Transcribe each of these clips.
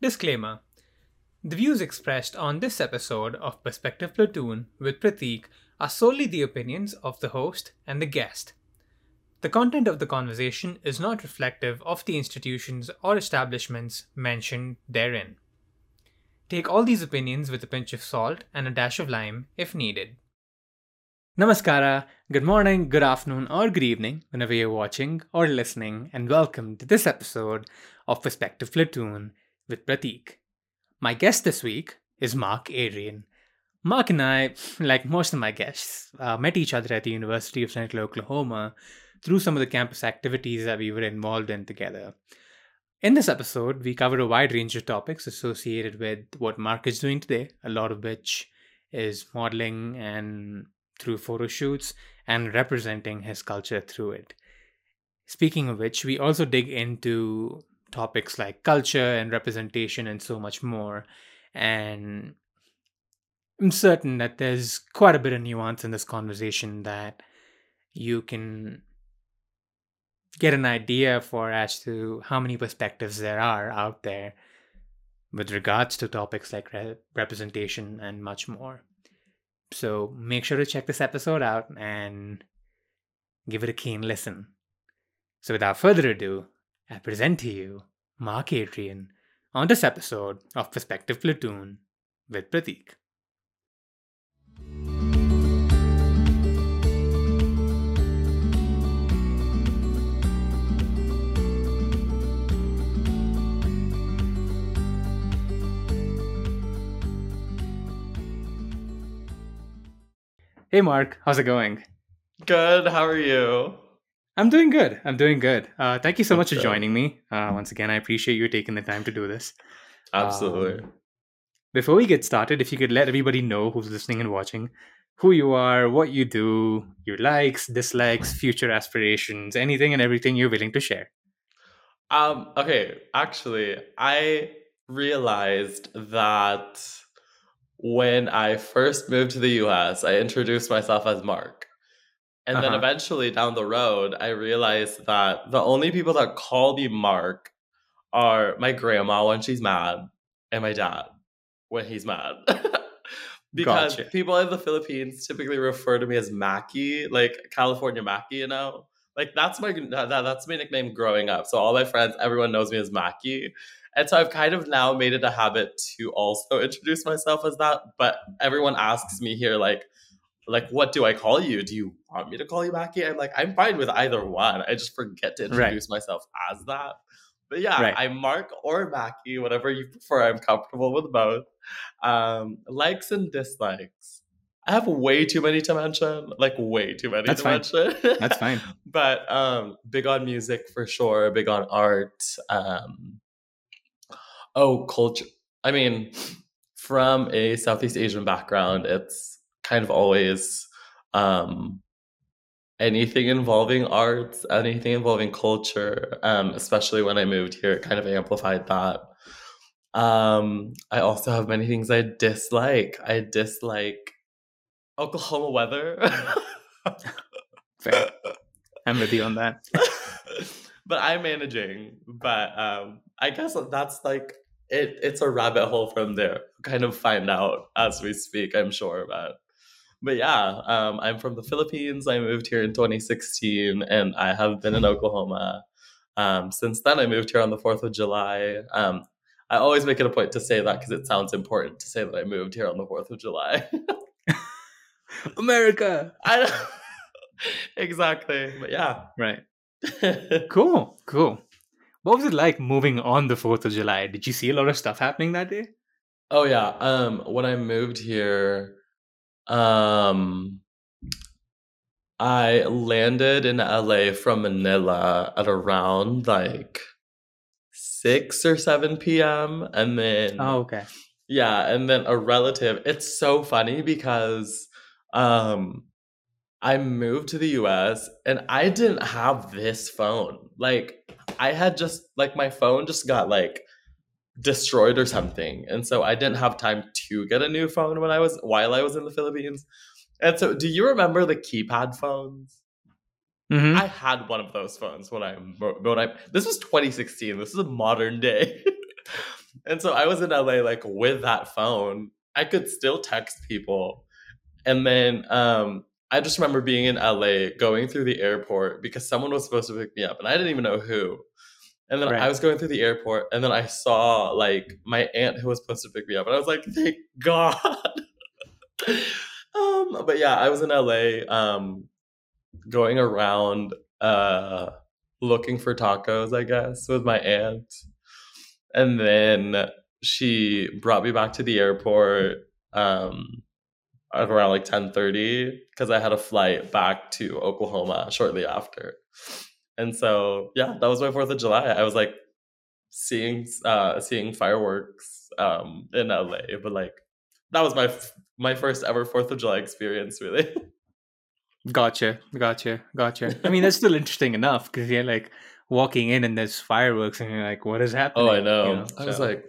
Disclaimer The views expressed on this episode of Perspective Platoon with Prateek are solely the opinions of the host and the guest. The content of the conversation is not reflective of the institutions or establishments mentioned therein. Take all these opinions with a pinch of salt and a dash of lime if needed. Namaskara, good morning, good afternoon, or good evening, whenever you're watching or listening, and welcome to this episode of Perspective Platoon with Pratik. My guest this week is Mark Adrian. Mark and I, like most of my guests, uh, met each other at the University of Central Oklahoma through some of the campus activities that we were involved in together. In this episode, we cover a wide range of topics associated with what Mark is doing today, a lot of which is modeling and through photo shoots and representing his culture through it. Speaking of which, we also dig into topics like culture and representation and so much more. And I'm certain that there's quite a bit of nuance in this conversation that you can get an idea for as to how many perspectives there are out there with regards to topics like re- representation and much more. So make sure to check this episode out and give it a keen listen. So without further ado, I present to you Mark Adrian on this episode of Perspective Platoon with Pratik. Hey Mark, how's it going? Good. How are you? I'm doing good. I'm doing good. Uh, thank you so much for joining me. Uh, once again, I appreciate you taking the time to do this. Absolutely. Um, before we get started, if you could let everybody know who's listening and watching who you are, what you do, your likes, dislikes, future aspirations, anything and everything you're willing to share. Um, okay, actually, I realized that when I first moved to the US, I introduced myself as Mark. And uh-huh. then eventually down the road, I realized that the only people that call me Mark are my grandma when she's mad and my dad when he's mad. because gotcha. people in the Philippines typically refer to me as Mackie, like California Mackie, you know? Like that's my that, that's my nickname growing up. So all my friends, everyone knows me as Mackie. And so I've kind of now made it a habit to also introduce myself as that. But everyone asks me here, like, like, what do I call you? Do you want me to call you Mackie? I'm like, I'm fine with either one. I just forget to introduce right. myself as that. But yeah, right. I'm Mark or Mackie, whatever you prefer. I'm comfortable with both. Um, likes and dislikes. I have way too many to mention, like way too many That's to fine. mention. That's fine. but um, big on music for sure, big on art. Um, oh, culture. I mean, from a Southeast Asian background, it's kind of always um, anything involving arts, anything involving culture, um, especially when I moved here, it kind of amplified that. Um, I also have many things I dislike. I dislike Oklahoma weather. Fair. I'm with you on that. but I'm managing. But um, I guess that's like it. It's a rabbit hole from there. Kind of find out as we speak. I'm sure, but but yeah, um, I'm from the Philippines. I moved here in 2016, and I have been in Oklahoma um, since then. I moved here on the 4th of July. Um, I always make it a point to say that because it sounds important to say that I moved here on the 4th of July. America. I exactly, but yeah, right. cool, cool. What was it like moving on the 4th of July? Did you see a lot of stuff happening that day? Oh yeah. Um when I moved here, um, I landed in LA from Manila at around like 6 or 7 p.m. And then, oh, okay. Yeah. And then a relative, it's so funny because um, I moved to the US and I didn't have this phone. Like, I had just, like, my phone just got like destroyed or something. And so I didn't have time to get a new phone when I was while I was in the Philippines. And so do you remember the keypad phones? Mm-hmm. I had one of those phones when I when I this was 2016. This is a modern day. And so I was in LA like with that phone. I could still text people. And then um I just remember being in LA going through the airport because someone was supposed to pick me up and I didn't even know who. And then Right. I was going through the airport and then I saw like my aunt who was supposed to pick me up and I was like, thank God. um, but yeah, I was in LA um going around uh looking for tacos, I guess, with my aunt. And then she brought me back to the airport um at around like 10:30 because I had a flight back to Oklahoma shortly after. And so, yeah, that was my 4th of July. I was like seeing uh seeing fireworks um in LA, but like that was my f- my first ever 4th of July experience really. Gotcha, gotcha, gotcha. I mean, that's still interesting enough because you're like walking in and there's fireworks and you're like, what is happening? Oh, I know. You I was like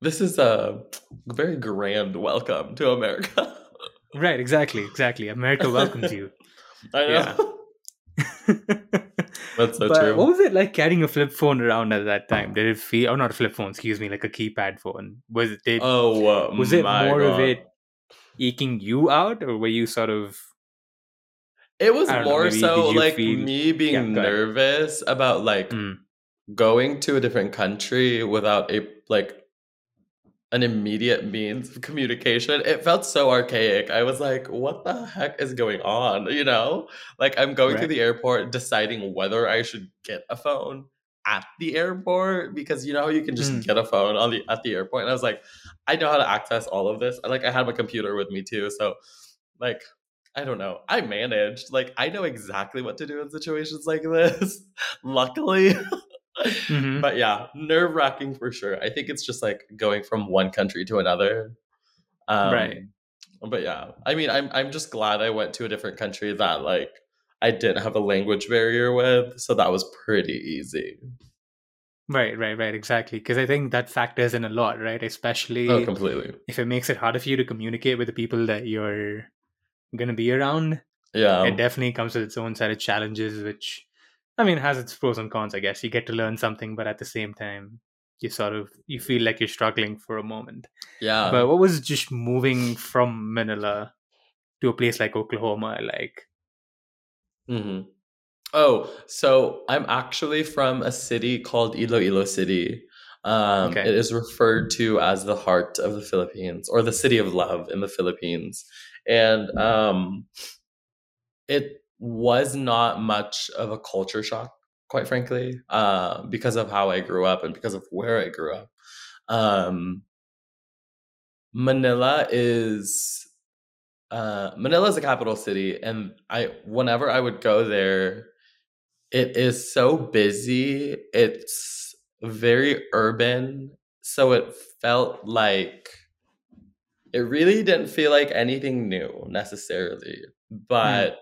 this is a very grand welcome to America. right, exactly, exactly. America welcomes you. I know. That's so but true. what was it like carrying a flip phone around at that time? Did it feel, or not a flip phone, excuse me, like a keypad phone? Was it, did, oh, uh, was it more of it eking you out or were you sort of, It was know, more maybe so like feel- me being Yeah, nervous about like Mm. going to a different country without a like an immediate means of communication. It felt so archaic. I was like, what the heck is going on? You know? Like I'm going through the airport deciding whether I should get a phone at the airport because you know you can just Mm. get a phone on the at the airport. And I was like, I know how to access all of this. Like I had my computer with me too. So like I don't know. I managed. Like I know exactly what to do in situations like this. Luckily. Mhm. But yeah, nerve wracking for sure. I think it's just like going from one country to another. Um, Right. But yeah, I mean, I'm I'm just glad I went to a different country that like I didn't have a language barrier with, so that was pretty easy. right, right, right, exactly. Because I think that factors in a lot, right? Especially Oh, completely. if it makes it harder for you to communicate with the people that you're going to be around. Yeah. it definitely comes with its own set of challenges which i mean it has its pros and cons i guess you get to learn something but at the same time you sort of you feel like you're struggling for a moment yeah. but what was just moving from manila to a place like oklahoma like hmm Oh, so I'm actually from a city called Iloilo City. Um, Okay. It is referred to as the heart of the Philippines or the city of love in the Philippines. And um, it was not much of a culture shock, quite frankly, uh, because of how I grew up and because of where I grew up. Um, Manila is uh, Manila is a capital city, and I whenever I would go there, it is so busy. It's very urban, so it felt like it really didn't feel like anything new necessarily. But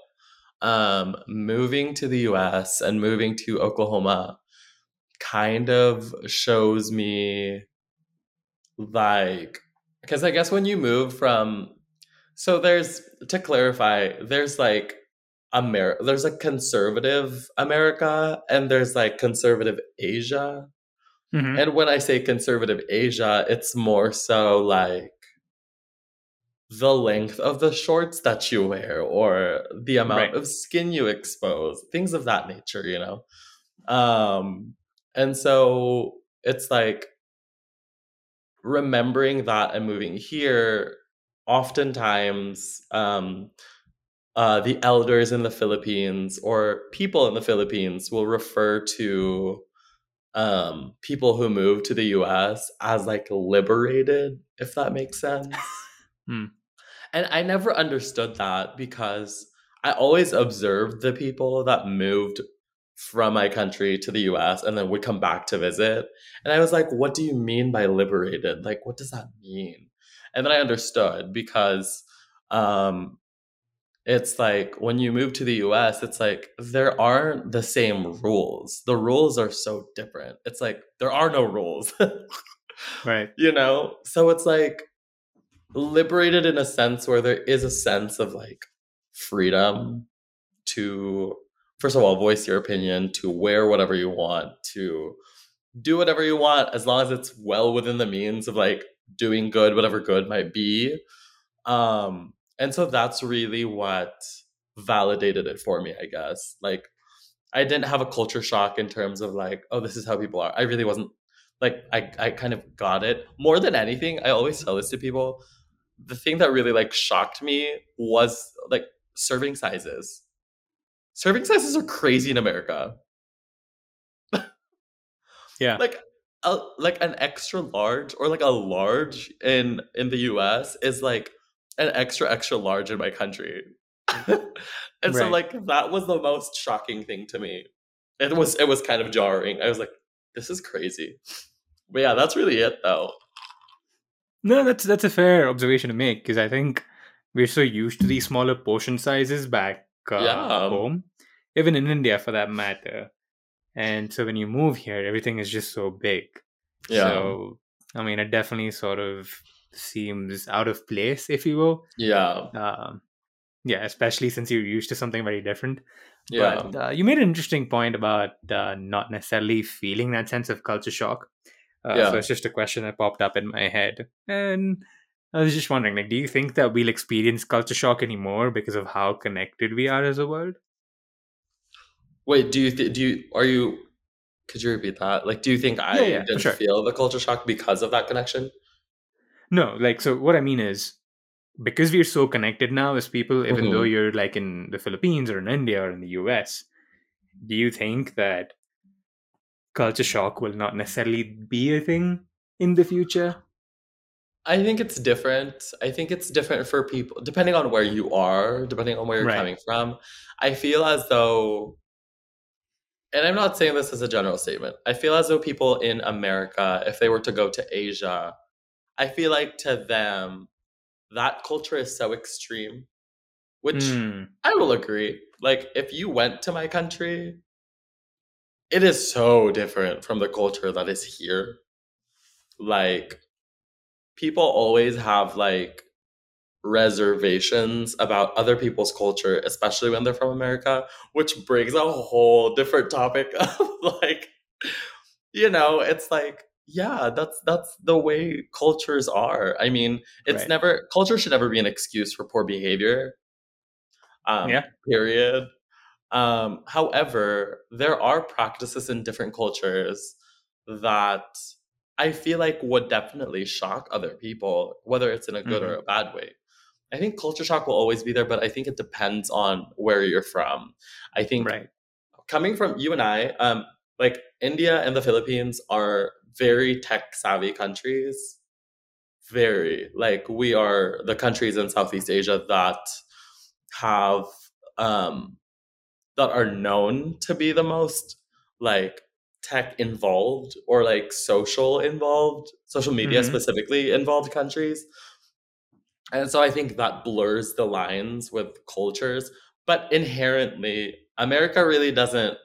um, moving to the U.S. and moving to Oklahoma kind of shows me like because I guess when you move from so there's to clarify, there's like Amer there's a conservative America and there's like conservative Asia. Mhm. And when I say conservative Asia, it's more so like the length of the shorts that you wear or the amount Right. of skin you expose, things of that nature, you know. Um and so it's like remembering that and moving here oftentimes um uh, the elders in the Philippines or people in the Philippines will refer to um, people who move to the US as like liberated, if that makes sense. Hmm. And I never understood that because I always observed the people that moved from my country to the US and then would come back to visit. And I was like, what do you mean by liberated? Like, what does that mean? And then I understood because um, it's like when you move to the US, it's like there aren't the same rules. The rules are so different. It's like there are no rules, right you know? So it's like liberated in a sense where there is a sense of like freedom to, first of all, voice your opinion, to wear whatever you want, to do whatever you want as long as it's well within the means of like doing good, whatever good might be. Um, and so that's really what validated it for me, I guess. Like, I didn't have a culture shock in terms of like, oh, this is how people are. I really wasn't like, I, I kind of got it more than anything. I always tell this to people. The thing that really like shocked me was like serving sizes. Serving sizes are crazy in America. yeah. Like a, like an extra large or like a large in in the US is like an extra extra large in my country. and right. so like that was the most shocking thing to me. It was it was kind of jarring. I was like this is crazy. But yeah, that's really it though. No, that's that's a fair observation to make because I think we're so used to these smaller portion sizes back uh, yeah. home, even in India for that matter. And so when you move here, everything is just so big. Yeah. So I mean, it definitely sort of seems out of place, if you will. Yeah. Um, yeah, especially since you're used to something very different. Yeah. But uh, you made an interesting point about uh, not necessarily feeling that sense of culture shock. Uh, yeah. So it's just a question that popped up in my head, and I was just wondering, like, do you think that we'll experience culture shock anymore because of how connected we are as a world? Wait, do you th- do you are you? Could you repeat that? Like, do you think I yeah, yeah, didn't sure. feel the culture shock because of that connection? No, like, so what I mean is, because we're so connected now as people, even mm-hmm. though you're like in the Philippines or in India or in the US, do you think that culture shock will not necessarily be a thing in the future? I think it's different. I think it's different for people depending on where you are, depending on where you're right. coming from. I feel as though and I'm not saying this as a general statement. I feel as though people in America, if they were to go to Asia, I feel like to them, that culture is so extreme, which mm. I will agree. Like, if you went to my country, it is so different from the culture that is here. Like, people always have like reservations about other people's culture, especially when they're from America, which brings a whole different topic of like, you know, it's like, yeah, that's that's the way cultures are. I mean, it's right. never culture should never be an excuse for poor behavior. Um, yeah. Period. Um, however, there are practices in different cultures that I feel like would definitely shock other people, whether it's in a good mm-hmm. or a bad way. I think culture shock will always be there, but I think it depends on where you're from. I think right. coming from you and I, um, like India and the Philippines are very tech savvy countries. Very like we are the countries in Southeast Asia that have um, that are known to be the most like tech involved or like social involved, social media mm-hmm. specifically involved countries. And so I think that blurs the lines with cultures. But inherently, America really doesn't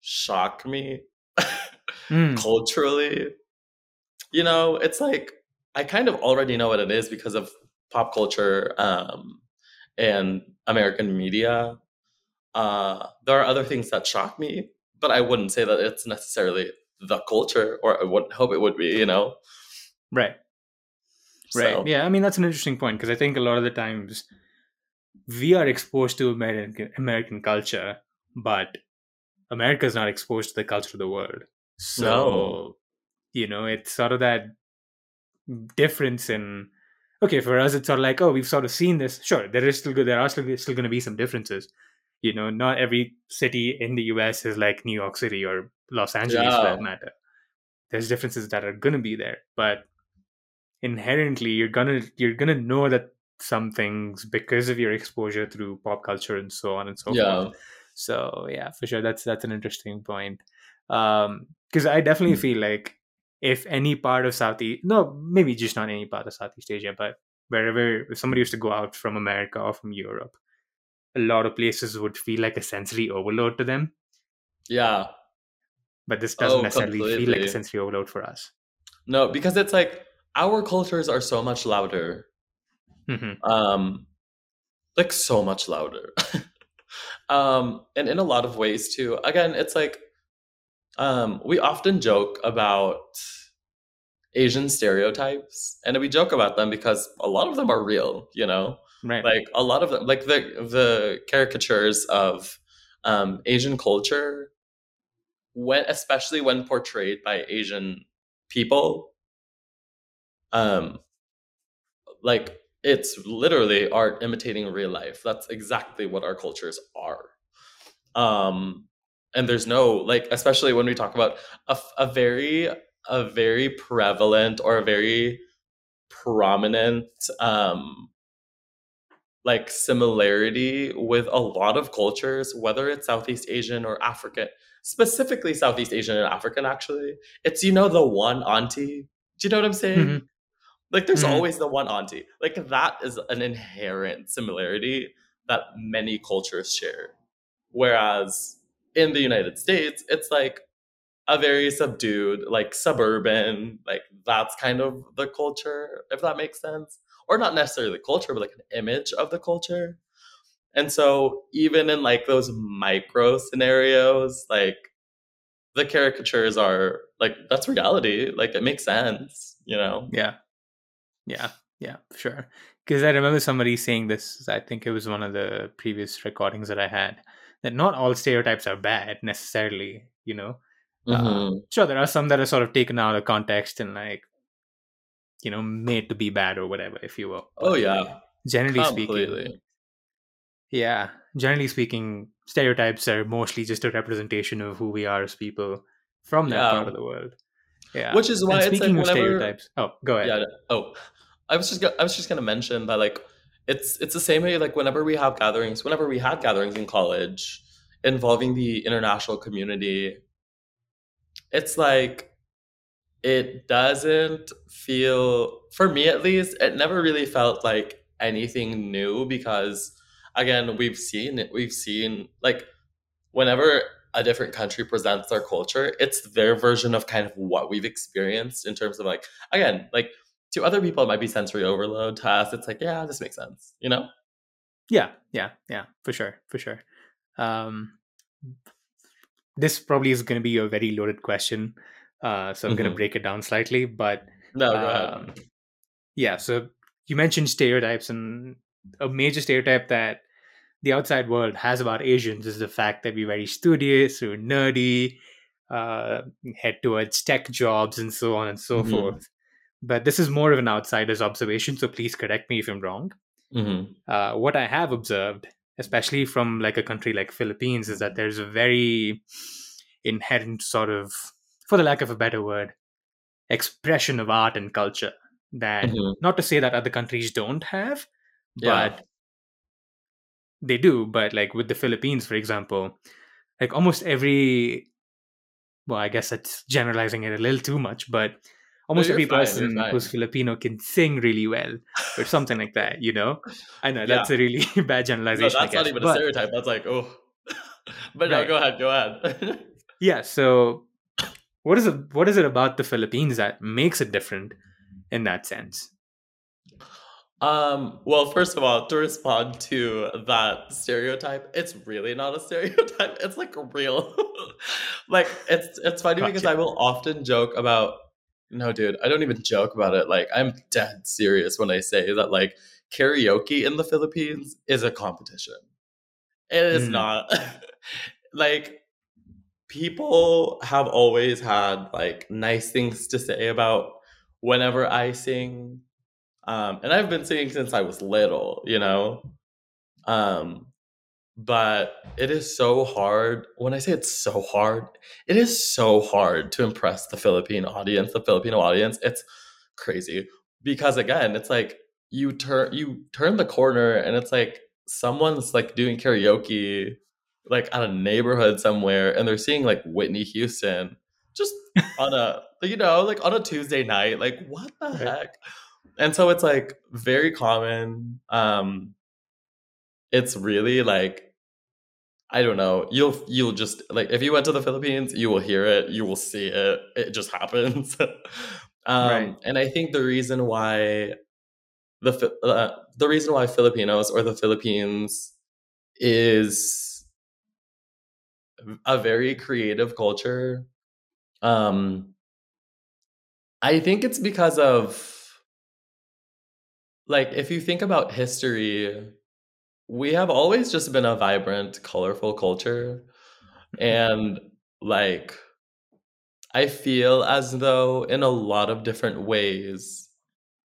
shock me mm. culturally. You know, it's like I kind of already know what it is because of pop culture um, and American media. Uh, there are other things that shock me, but I wouldn't say that it's necessarily the culture, or I wouldn't hope it would be. You know, right? Right. So. Yeah. I mean, that's an interesting point because I think a lot of the times we are exposed to American American culture, but America is not exposed to the culture of the world. So, no. you know, it's sort of that difference in okay for us it's sort of like oh we've sort of seen this sure there is still good there are still, still going to be some differences you know not every city in the us is like new york city or los angeles yeah. for that matter there's differences that are going to be there but inherently you're gonna you're gonna know that some things because of your exposure through pop culture and so on and so yeah. forth. So yeah, for sure, that's that's an interesting point. Um, because I definitely mm. feel like if any part of Southeast, no, maybe just not any part of Southeast Asia, but wherever if somebody used to go out from America or from Europe, a lot of places would feel like a sensory overload to them. Yeah. But this doesn't oh, necessarily completely. feel like a sensory overload for us. No, because it's like our cultures are so much louder. Mm-hmm. Um, like so much louder. um, and in a lot of ways too. Again, it's like um, we often joke about Asian stereotypes, and we joke about them because a lot of them are real. You know, Right. like a lot of them, like the the caricatures of um, Asian culture, when especially when portrayed by Asian people, um, like it's literally art imitating real life. That's exactly what our cultures are. Um, and there's no like, especially when we talk about a, a very a very prevalent or a very prominent um like similarity with a lot of cultures whether it's southeast asian or african specifically southeast asian and african actually. It's you know the one auntie. Do you know what i'm saying? Mhm. like there's Mhm. always the one auntie. Like that is an inherent similarity that many cultures share. Whereas in the united states it's like a very subdued like suburban like that's kind of the culture if that makes sense or not necessarily the culture but like an image of the culture and so even in like those micro scenarios like the caricatures are like that's reality like it makes sense you know Yeah. Yeah. Yeah, sure. Because I remember somebody saying this, I think it was one of the previous recordings that I had, that not all stereotypes are bad necessarily, you know? Uh, Mhm. sure, there are some that are sort of taken out of context and like, you know, made to be bad or whatever, if you will. oh yeah generally speaking, yeah, generally speaking, stereotypes are mostly just a representation of who we are as people from that Yeah. part of the world. Yeah. which is why and it's like speaking of whenever stereotypes, oh, go ahead. yeah oh i was just go- i was just gonna mention that like it's it's the same way like whenever we have gatherings whenever we had gatherings in college involving the international community it's like it doesn't feel for me at least it never really felt like anything new because again we've seen it we've seen like whenever a different country presents their culture it's their version of kind of what we've experienced in terms of like again like to other people it might be sensory overload to us. It's like yeah this makes sense you know? Yeah, yeah, yeah, for sure, for sure. Um, this probably is going to be a very loaded question, uh, so I'm going to break it down slightly. But no go ahead um, yeah, so you mentioned stereotypes, and a major stereotype that the outside world has about Asians is the fact that we're very studious, we're nerdy, uh, head towards tech jobs, and so on and so Mhm. forth. But this is more of an outsider's observation, so please correct me if I'm wrong Mhm. uh, what I have observed, especially from like a country like Philippines, is that there's a very inherent sort of, for the lack of a better word, expression of art and culture that Mhm. not to say that other countries don't have, Yeah. but they do. But like with the Philippines, for example, like almost every, well, I guess that's generalizing it a little too much, but almost you're every fine, person who's Filipino can sing really well or something like that, you know? I know Yeah. that's a really bad no, generalization. that's I not even a stereotype that's like oh but no go ahead go ahead Yeah. So, what is it? What is it about the Philippines that makes it different in that sense? Um, well, first of all, to respond to that stereotype, it's really not a stereotype. It's like real. like it's it's funny because I will often joke about no dude, I don't even joke about it. Like I'm dead serious when I say that like karaoke in the Philippines is a competition. It is Mm. not. like people have always had like nice things to say about whenever I sing um, and I've been singing since I was little, you know. Um, but it is so hard. When I say it's so hard, it is so hard to impress the Philippine audience, the Filipino audience. It's crazy because again, it's like you turn you turn the corner and it's like someone's like doing karaoke like at a neighborhood somewhere and they're seeing like Whitney Houston just on a you know like on a Tuesday night like what the Right. heck and so it's like very common um it's really like i don't know you'll you'll just like if you went to the philippines you will hear it you will see it it just happens um Right. and i think the reason why the uh, the reason why filipinos or the philippines is a very creative culture Um, I think it's because of like if you think about history, we have always just been a vibrant, colorful culture. And like I feel as though in a lot of different ways,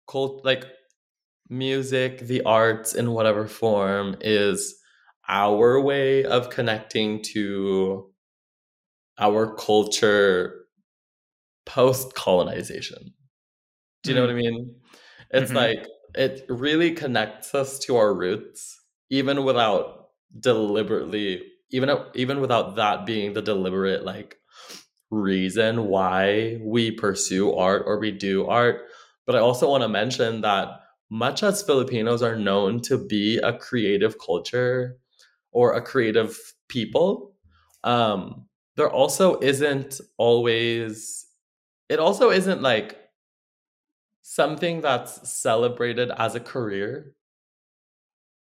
cult like music, the arts in whatever form is our way of connecting to our culture post colonization. Do you know what I mean? It's Mhm. like it really connects us to our roots, even without deliberately, even even without that being the deliberate like reason why we pursue art or we do art. But I also want to mention that much as Filipinos are known to be a creative culture or a creative people, um, there also isn't always, it also isn't like something that's celebrated as a career.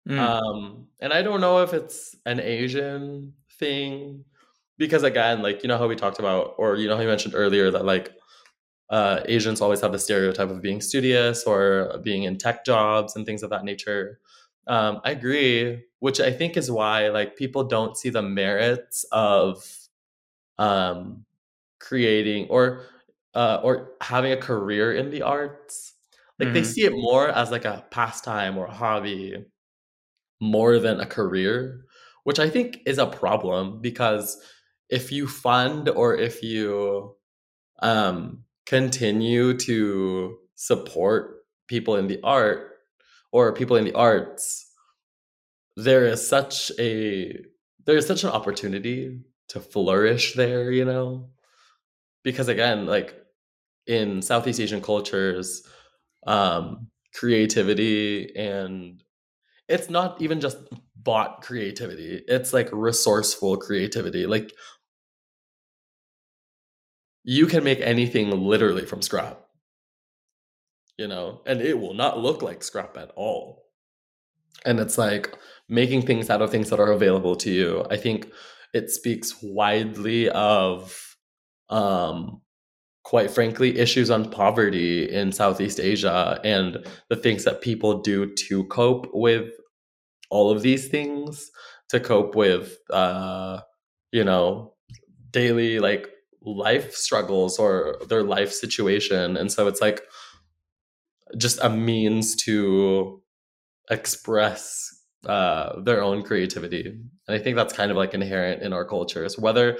Mm. Um, and I don't know if it's an Asian thing because again, like you know how we talked about, or you know how you mentioned earlier that like uh, Asians always have the stereotype of being studious or being in tech jobs and things of that nature. Um, I agree, which I think is why like people don't see the merits of um, creating or uh, or having a career in the arts. Like they Mhm. see it more as like a pastime or a hobby more than a career, which I think is a problem because if you fund or if you um, continue to support people in the art or people in the arts, there is such a there is such an opportunity to flourish there, you know? Because again, like in Southeast Asian cultures, um, creativity and it's not even just bought creativity it's like resourceful creativity. Like you can make anything literally from scrap you know? And it will not look like scrap at all and it's like making things out of things that are available to you. I think it speaks widely of um quite frankly issues on poverty in southeast asia and the things that people do to cope with all of these things to cope with uh you know daily like life struggles or their life situation. And so it's like just a means to express uh their own creativity and i think that's kind of like inherent in our cultures whether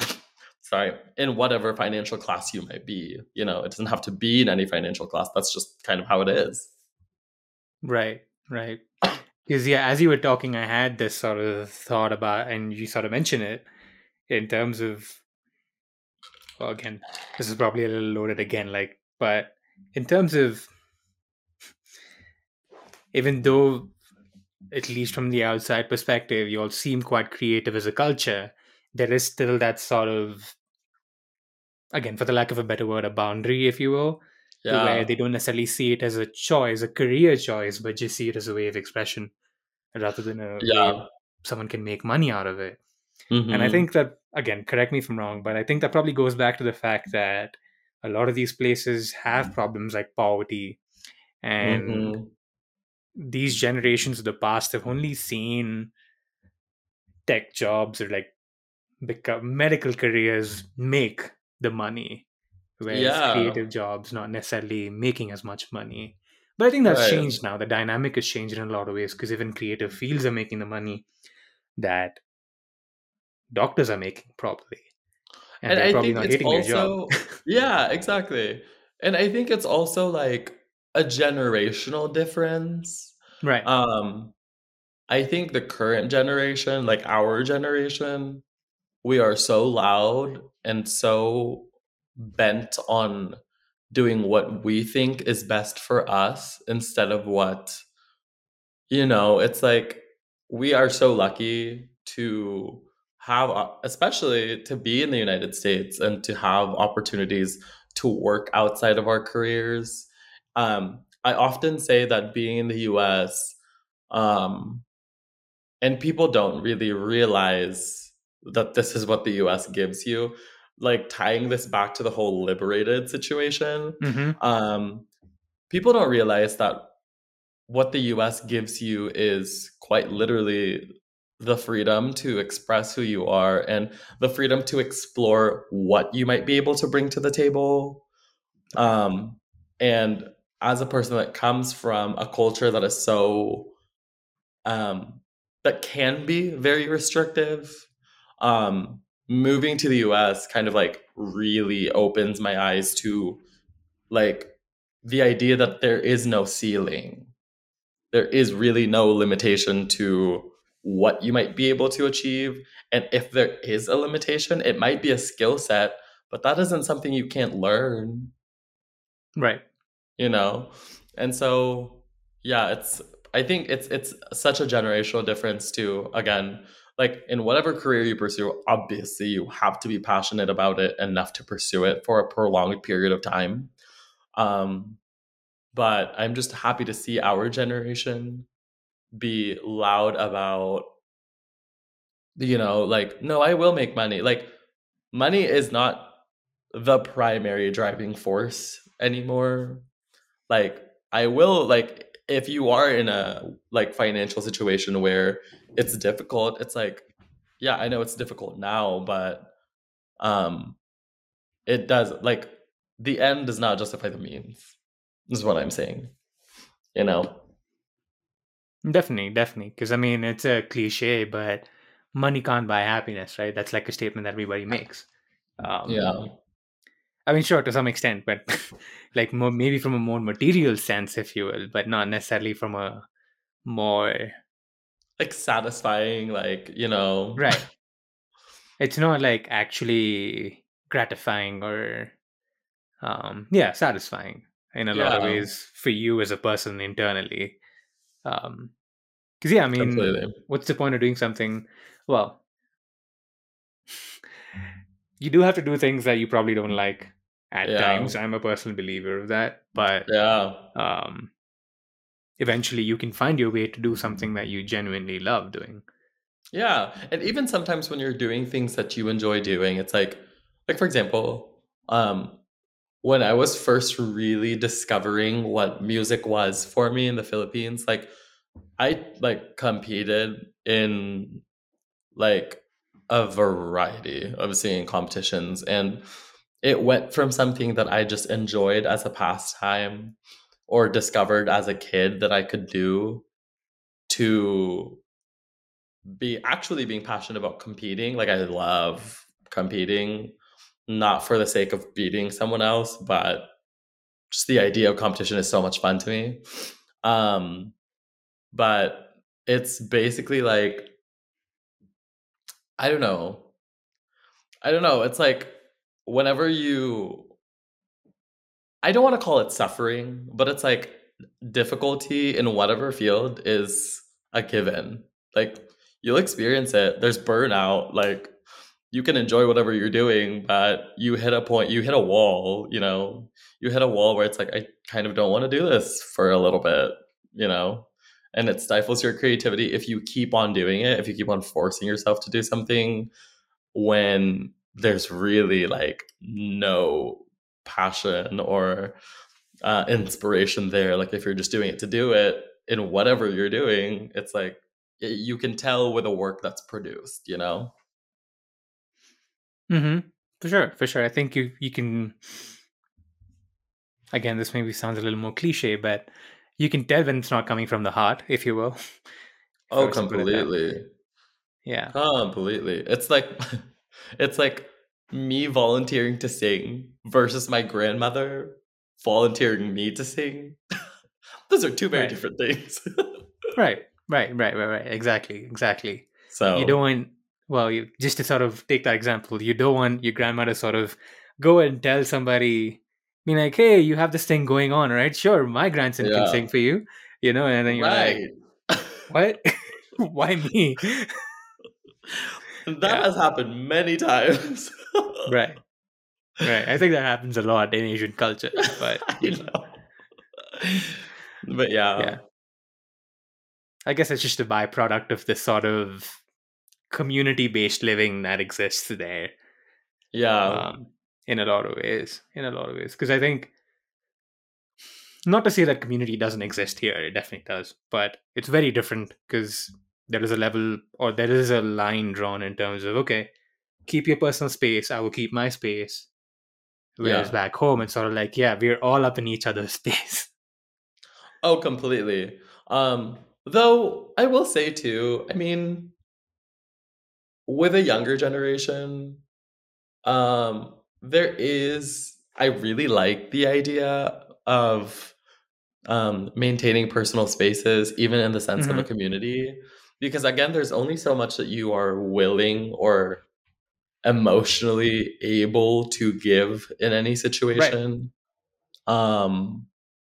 sorry in whatever financial class you might be you know it doesn't have to be in any financial class that's just kind of how it is Right, right. Because yeah, as you were talking, I had this sort of thought about, and you sort of mentioned it in terms of. Well, again, this is probably a little loaded again, like, but in terms of, even though, at least from the outside perspective, you all seem quite creative as a culture, there is still that sort of, again, for the lack of a better word, a boundary, if you will, to where they don't necessarily see it as a choice, a career choice, but just see it as a way of expression rather than a yeah someone can make money out of it. And I Mhm. think that, again, correct me if I'm wrong, but I think that probably goes back to the fact that a lot of these places have problems like poverty. And Mhm. These generations of the past have only seen tech jobs or like become medical careers make the money, whereas yeah creative jobs not necessarily making as much money. But I think that's right changed now. The dynamic has changed in a lot of ways because even creative fields are making the money that doctors are making probably. And, and they're i probably think not it's hating their job. also yeah exactly and i think it's also like a generational difference right. um i think the current generation like our generation we are so loud and so bent on doing what we think is best for us instead of what you know it's like we are so lucky to have uh, especially to be in the united states and to have opportunities to work outside of our careers um, i often say that being in the us um, and people don't really realize that this is what the us gives you like tying this back to the whole liberated situation, Mm-hmm. um, people don't realize that what the US gives you is quite literally the freedom to express who you are and the freedom to explore what you might be able to bring to the table. Um, and as a person that comes from a culture that is so um, that can be very restrictive, um, moving to the US kind of like really opens my eyes to like the idea that there is no ceiling. There is really no limitation to what you might be able to achieve. And if there is a limitation, it might be a skill set, but that isn't something you can't learn, Right. You know? And so yeah, it's I think it's it's such a generational difference too. Again, like in whatever career you pursue, obviously you have to be passionate about it enough to pursue it for a prolonged period of time. Um, but I'm just happy to see our generation be loud about, you know, like, no, I will make money. Like, money is not the primary driving force anymore. Like, I will, like, if you are in a like financial situation where it's difficult, it's like, yeah, I know it's difficult now, but um it does like the end does not justify the means is what i'm saying you know Definitely, definitely. Because I mean, it's a cliche, but money can't buy happiness, right? That's like a statement that everybody makes. Um, yeah I mean, sure, to some extent, but like more, maybe from a more material sense, if you will, but not necessarily from a more like satisfying like you know right. It's not like actually gratifying or, um, yeah, satisfying in a lot of ways for you as a person internally. Um, because yeah, I mean, what's the point of doing something? Well, you do have to do things that you probably don't like at Yeah. times. I'm a personal believer of that, but yeah um, eventually you can find your way to do something that you genuinely love doing. yeah and even sometimes when you're doing things that you enjoy doing it's like like for example um when i was first really discovering what music was for me in the philippines like i like competed in like a variety of singing competitions and it went from something that i just enjoyed as a pastime or discovered as a kid that i could do to be actually being passionate about competing. Like i love competing not for the sake of beating someone else but just the idea of competition is so much fun to me. Um but it's basically like i don't know. I don't know. It's like whenever you i don't want to call it suffering but it's like difficulty in whatever field is a given. Like you'll experience it. There's burnout. Like you can enjoy whatever you're doing but you hit a point you hit a wall you know? You hit a wall where it's like i kind of don't want to do this for a little bit you know? And it stifles your creativity if you keep on doing it if you keep on forcing yourself to do something when there's really like no passion or uh, inspiration there like if you're just doing it to do it in whatever you're doing it's like y- you can tell with the work that's produced you know Mm-hmm. For sure, for sure. I think you you can. Again, this maybe sounds a little more cliche, but you can tell when it's not coming from the heart, if you will. if oh was to put it that- completely Yeah. completely it's like it's like me volunteering to sing versus my grandmother volunteering me to sing those are two very Right. different things Right. Right. Right. Right. Right. Exactly. Exactly. so You don't want. Well, you just to sort of take that example, you don't want your grandmother to sort of go and tell somebody, be like, "Hey, you have this thing going on, right? Sure, my grandson Yeah. can sing for you." You know, and then you're right like, "What? Why me?" That Yeah. has happened many times right. Right. I think that happens a lot in Asian culture, but you know, know. but yeah, Yeah. I guess it's just a byproduct of this sort of community-based living that exists there. Yeah. um, in a lot of ways. In a lot of ways, because I think not to say that community doesn't exist here, it definitely does, but it's very different because there is a level or there is a line drawn in terms of okay, keep your personal space, I will keep my space. Whereas Yeah. back home, it's sort of like, yeah, we're all up in each other's space. Oh, completely. Um, though I will say too, I mean, with a younger generation, um, there is I really like the idea of um maintaining personal spaces, even in the sense of a Mhm. community. Because again, there's only so much that you are willing or emotionally able to give in any situation. Um,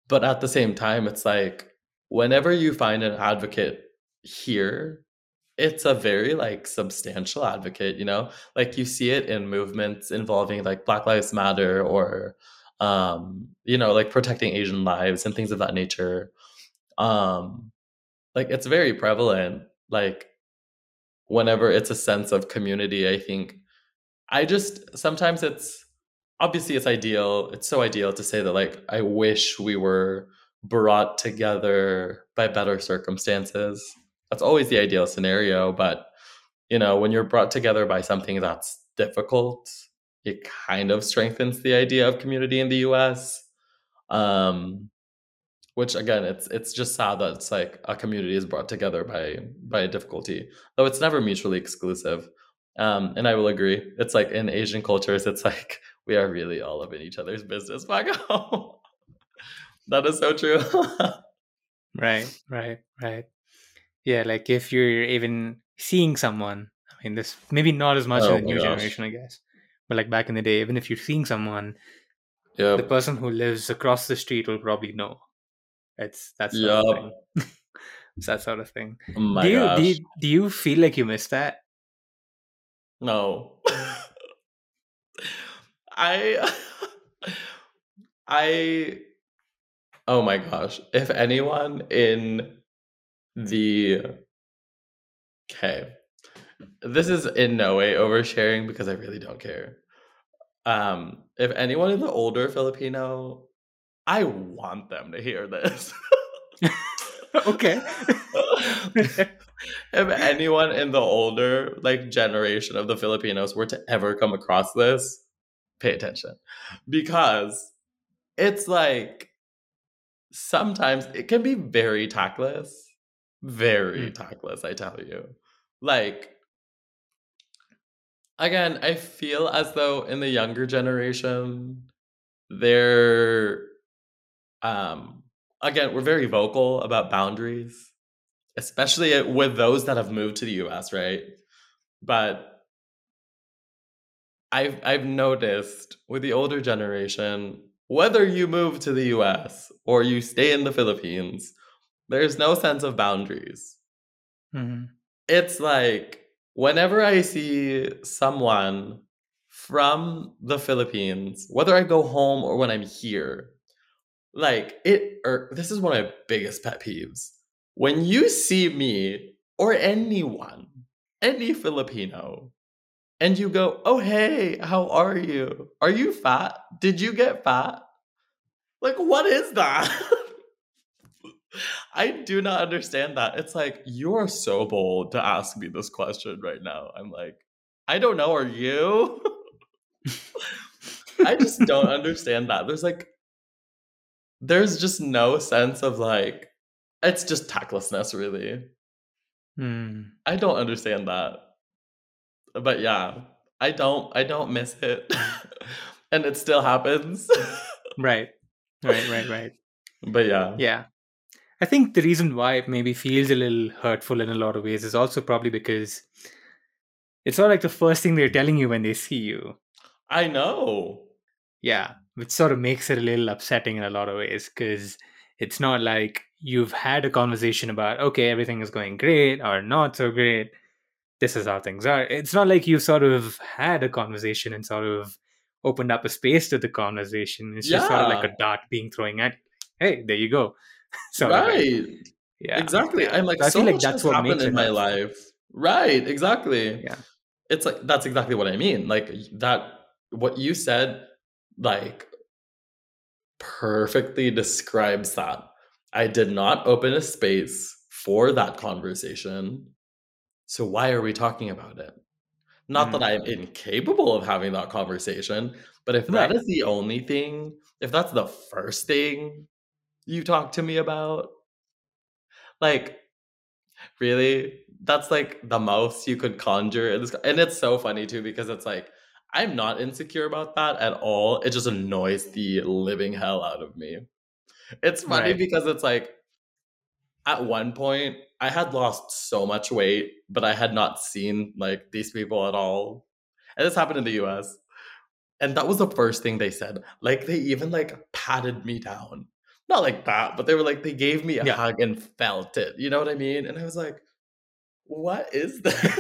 but at the same time, it's like whenever you find an advocate here, it's a very like substantial advocate, you know? Like you see it in movements involving like Black Lives Matter or um, you know, like protecting Asian lives and things of that nature. Um, like it's very prevalent. Like whenever it's a sense of community, I think I just sometimes it's obviously it's ideal. It's so ideal to say that like I wish we were brought together by better circumstances. That's always the ideal scenario, but you know, when you're brought together by something that's difficult, it kind of strengthens the idea of community in the US. Um which again it's it's just sad that it's like a community is brought together by by a difficulty though it's never mutually exclusive um and i will agree it's like in asian cultures it's like we are really all up in each other's business home that is so true Right, right, right. Yeah, like if you're even seeing someone, I mean, this maybe not as much Oh in the new gosh. generation, I guess, but like back in the day, even if you're seeing someone, yep the person who lives across the street will probably know. It's that sort of thing. it's that sort of thing. oh my do you gosh do you, do you feel like you missed that? no i i oh my gosh if anyone in the okay this is in no way oversharing because i really don't care um if anyone in the older filipino i want them to hear this okay. if anyone in the older like generation of the Filipinos were to ever come across this, pay attention because it's like sometimes it can be very tactless, very Mm. tactless. I tell you, like again, I feel as though in the younger generation, they're um again we're very vocal about boundaries especially with those that have moved to the US, right? But I've I've noticed with the older generation, whether you move to the US or you stay in the Philippines, there's no sense of boundaries. Mhm. It's like whenever I see someone from the Philippines, whether I go home or when I'm here, like it or this is one of my biggest pet peeves when you see me or anyone, any Filipino, and you go, Oh, hey, how are you? Are you fat? Did you get fat? Like, what is that? I do not understand that. It's like, you are so bold to ask me this question right now. I'm like, I don't know. Are you? I just don't understand that. There's like, there's just no sense of like, it's just tactlessness, really. Mm. I don't understand that. But yeah, I don't I don't miss it. and it still happens. Right. Right, right, right. but yeah. Yeah. I think the reason why it maybe feels a little hurtful in a lot of ways is also probably because it's not like the first thing they're telling you when they see you. I know. Yeah. Which sort of makes it a little upsetting in a lot of ways because it's not like you've had a conversation about, okay, everything is going great or not so great. This is how things are. It's not like you've sort of had a conversation and sort of opened up a space to the conversation. It's just sort of like a dart being thrown at. Hey, there you go. thing. right. Yeah. exactly. I'm like So I so feel like that's has what happened in my life. Right, exactly. Yeah. It's like that's exactly what I mean. Like that what you said, like, perfectly describes that. I did not open a space for that conversation. So why are we talking about it? Not mm. that I'm incapable of having that conversation, but if right. that is the only thing, if that's the first thing you talk to me about, like, really? That's like the most you could conjure. And it's so funny too, because it's like, I'm not insecure about that at all. It just annoys the living hell out of me. It's funny right. because it's like at one point I had lost so much weight, but I had not seen like these people at all. And this happened in the US. And that was the first thing they said. Like they even like patted me down. Not like that, but they were like they gave me a yeah. hug and felt it. You know what I mean? And I was like, what is this?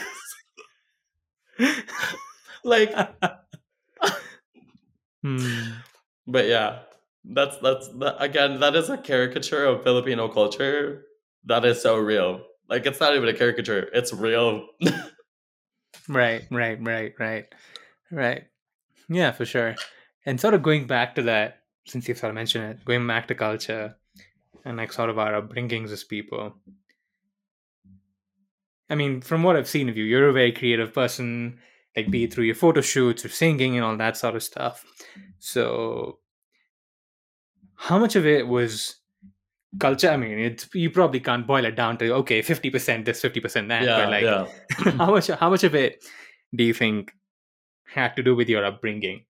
like hmm. but yeah that's that's that, again that is a caricature of filipino culture that is so real. Like it's not even a caricature it's real. Right right right right right. Yeah for sure. And sort of going back to that since you've sort of mentioned it going back to culture and like sort of our upbringings as people. I mean from what i've seen of you you're a very creative person like be it through your photo shoots or singing and all that sort of stuff. So, how much of it was culture? I mean, it's you probably can't boil it down to okay, fifty percent this, fifty percent that. Yeah, but like, yeah. how much? How much of it do you think had to do with your upbringing?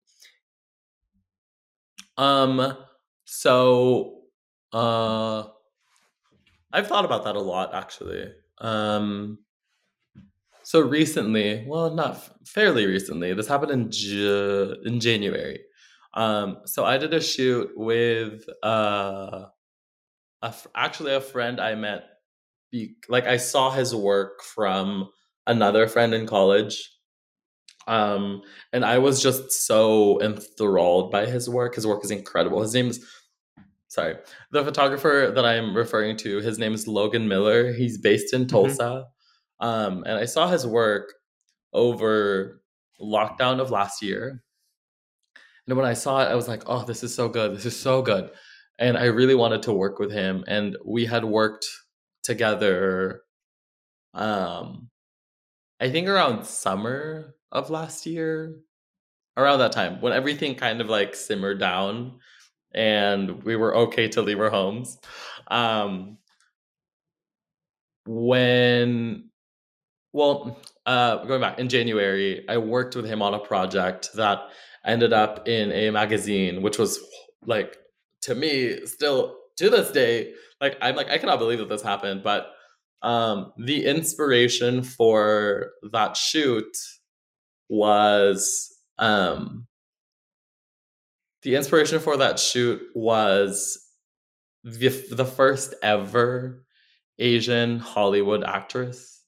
Um. So, uh, I've thought about that a lot actually. Um so recently, well, not fairly recently. This happened in Ju- in January. Um, so I did a shoot with uh, a, actually a friend I met. Be, like I saw his work from another friend in college, um, and I was just so enthralled by his work. His work is incredible. His name is sorry, the photographer that I'm referring to. His name is Logan Miller. He's based in mm-hmm. Tulsa. Mm-hmm um, and I saw his work over lockdown of last year. And when I saw it, I was like, oh, this is so good. This is so good. And I really wanted to work with him. And we had worked together, um, I think around summer of last year, around that time when everything kind of like simmered down and we were okay to leave our homes. Um, when well, uh, going back in January, I worked with him on a project that ended up in a magazine, which was like to me still to this day, like I'm like I cannot believe that this happened. But um, the inspiration for that shoot was um, the inspiration for that shoot was the, the first ever Asian Hollywood actress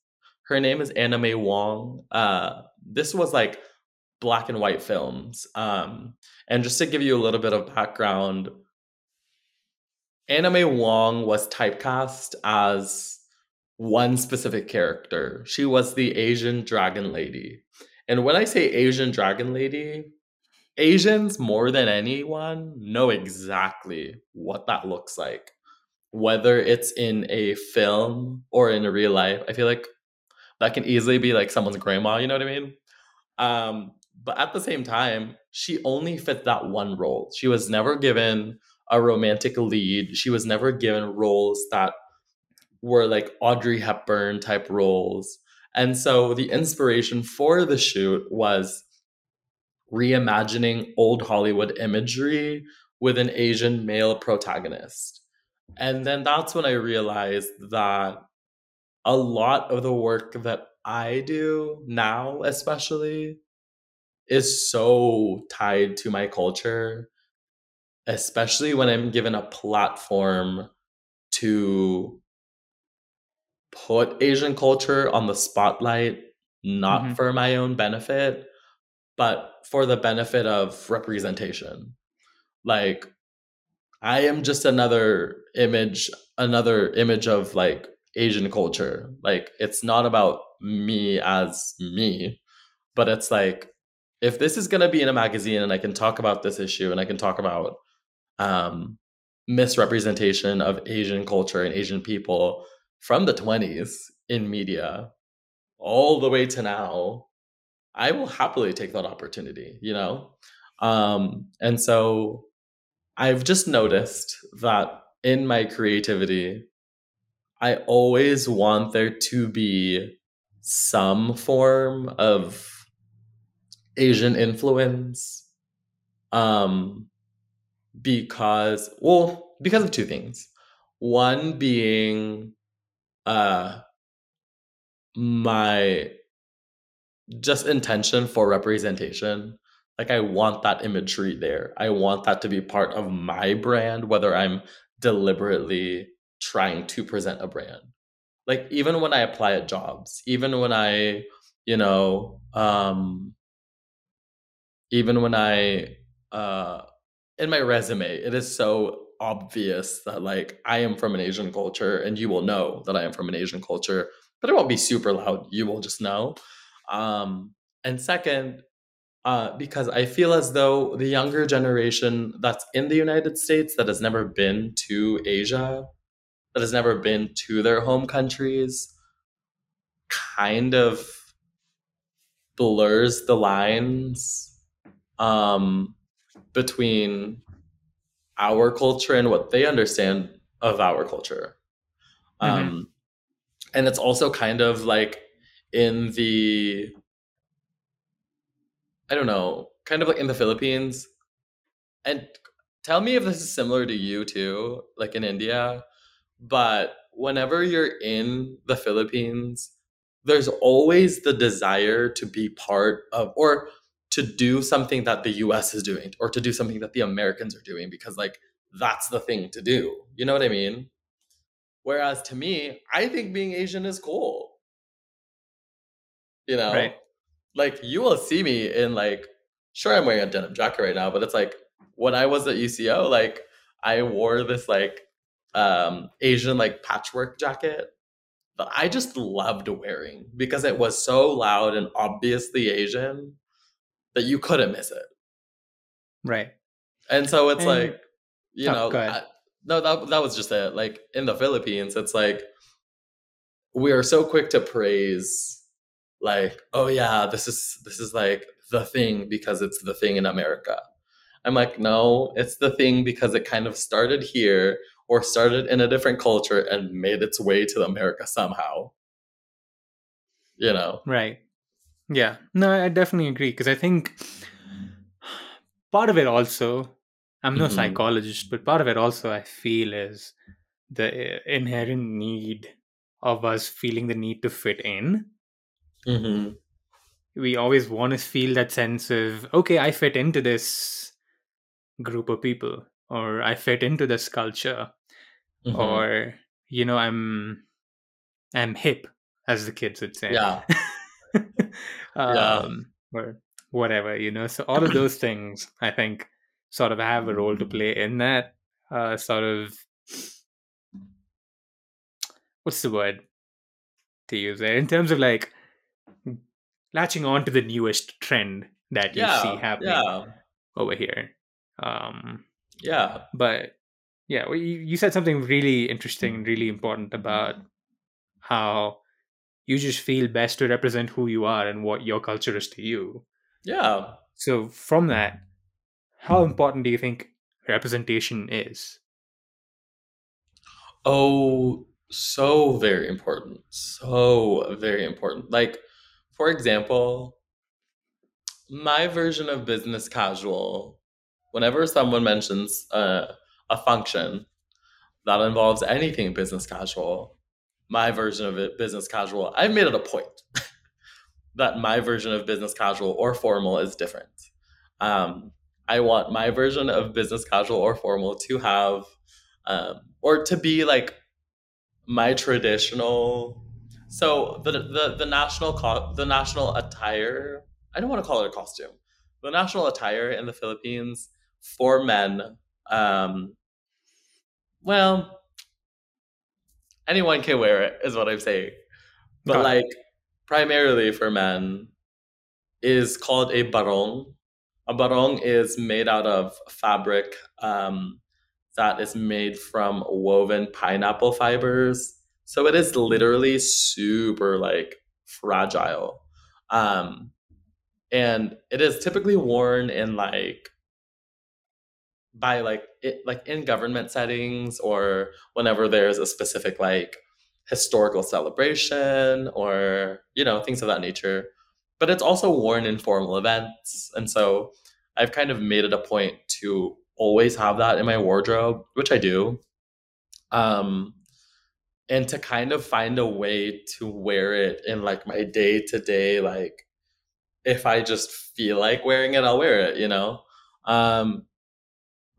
her name is Anna May Wong. Uh, this was like black and white films. Um, and just to give you a little bit of background, Anna May Wong was typecast as one specific character. She was the Asian Dragon Lady. And when I say Asian Dragon Lady, Asians more than anyone know exactly what that looks like. Whether it's in a film or in real life, I feel like that can easily be like someone's grandma, you know what I mean? Um, but at the same time, she only fit that one role. She was never given a romantic lead. She was never given roles that were like Audrey Hepburn type roles. And so the inspiration for the shoot was reimagining old Hollywood imagery with an Asian male protagonist. And then that's when I realized that a lot of the work that I do now, especially, is so tied to my culture, especially when I'm given a platform to put Asian culture on the spotlight, not mm-hmm. for my own benefit, but for the benefit of representation. Like, I am just another image, another image of like Asian culture. Like it's not about me as me, but it's like if this is going to be in a magazine and I can talk about this issue and I can talk about um, misrepresentation of Asian culture and Asian people from the 20s in media all the way to now, I will happily take that opportunity, you know? Um, and so I've just noticed that in my creativity, I always want there to be some form of Asian influence. Um, because, well, because of two things. One being uh, my just intention for representation. Like, I want that imagery there. I want that to be part of my brand, whether I'm deliberately trying to present a brand. Like, even when I apply at jobs, even when I, you know, um, even when I uh in my resume, it is so obvious that like I am from an Asian culture and you will know that I am from an Asian culture, but it won't be super loud. You will just know. Um and second, uh, because I feel as though the younger generation that's in the United States that has never been to Asia, that has never been to their home countries, kind of blurs the lines um, between our culture and what they understand of our culture. Mm-hmm. Um, and it's also kind of like in the, I don't know, kind of like in the Philippines. And tell me if this is similar to you too, like in India. But whenever you're in the Philippines, there's always the desire to be part of, or to do something that the US is doing or to do something that the Americans are doing because like that's the thing to do. You know what I mean? Whereas to me, I think being Asian is cool. You know? Right. Like you will see me in like sure I'm wearing a denim jacket right now, but it's like when I was at UCO, like I wore this like um Asian like patchwork jacket that I just loved wearing because it was so loud and obviously Asian that you couldn't miss it. Right. And so it's and, like, you oh, know, I, no, that that was just it. Like in the Philippines, it's like we are so quick to praise, like, oh yeah, this is this is like the thing because it's the thing in America. I'm like, no, it's the thing because it kind of started here or started in a different culture and made its way to America somehow. You know? Right. Yeah, no, I definitely agree because I think part of it also, I'm no mm-hmm. psychologist, but part of it also I feel is the uh, inherent need of us feeling the need to fit in. Mm-hmm. We always want to feel that sense of, okay, I fit into this group of people, or I fit into this culture, mm-hmm. or, you know, I'm, I'm hip, as the kids would say. Yeah. um, yeah. or whatever, you know. So all of those things, I think, sort of have a role to play in that uh, sort of what's the word to use there in terms of like latching on to the newest trend that you yeah, see happening yeah. over here. Um, yeah, but yeah, well, you, you said something really interesting and really important about mm-hmm. how you just feel best to represent who you are and what your culture is to you. Yeah. So from that, how mm-hmm. important do you think representation is? Oh, so very important. So very important. Like, for example, my version of business casual, whenever someone mentions uh, a function that involves anything business casual, my version of it, business casual, I've made it a point that my version of business casual or formal is different. Um, I want my version of business casual or formal to have, um, or to be like my traditional. So the the the national co- the national attire. I don't want to call it a costume. The national attire in the Philippines for men. Um, well, anyone can wear it, is what I'm saying. But Got like it. primarily for men, is called a barong. A barong is made out of fabric um, that is made from woven pineapple fibers. So it is literally super like fragile. Um, and it is typically worn in like by like it like in government settings or whenever there's a specific like historical celebration or you know things of that nature. But it's also worn in formal events. And so i've kind of made it a point to always have that in my wardrobe which i do. Um and to kind of find a way to wear it in like my day to day like if i just feel like wearing it i'll wear it you know? Um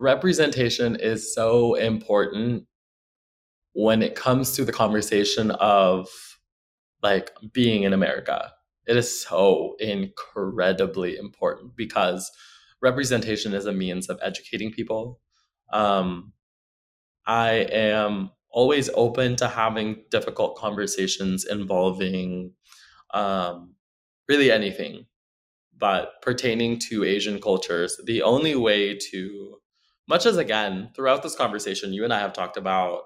representation is so important when it comes to the conversation of like being in America. It is so incredibly important because representation is a means of educating people. Um, I am always open to having difficult conversations involving um, really anything, but pertaining to Asian cultures, the only way to much as again throughout this conversation you and i have talked about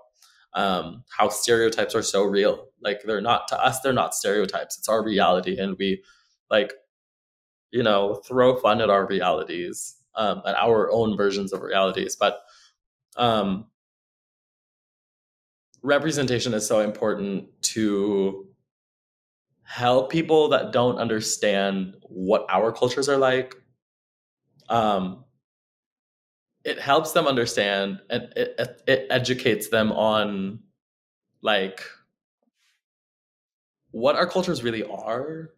um, how stereotypes are so real. Like they're not to us they're not stereotypes. It's our reality and we like you know throw fun at our realities um, at our own versions of realities. But um, representation is so important to help people that don't understand what our cultures are like um, it helps them understand and it, it educates them on like what our cultures really are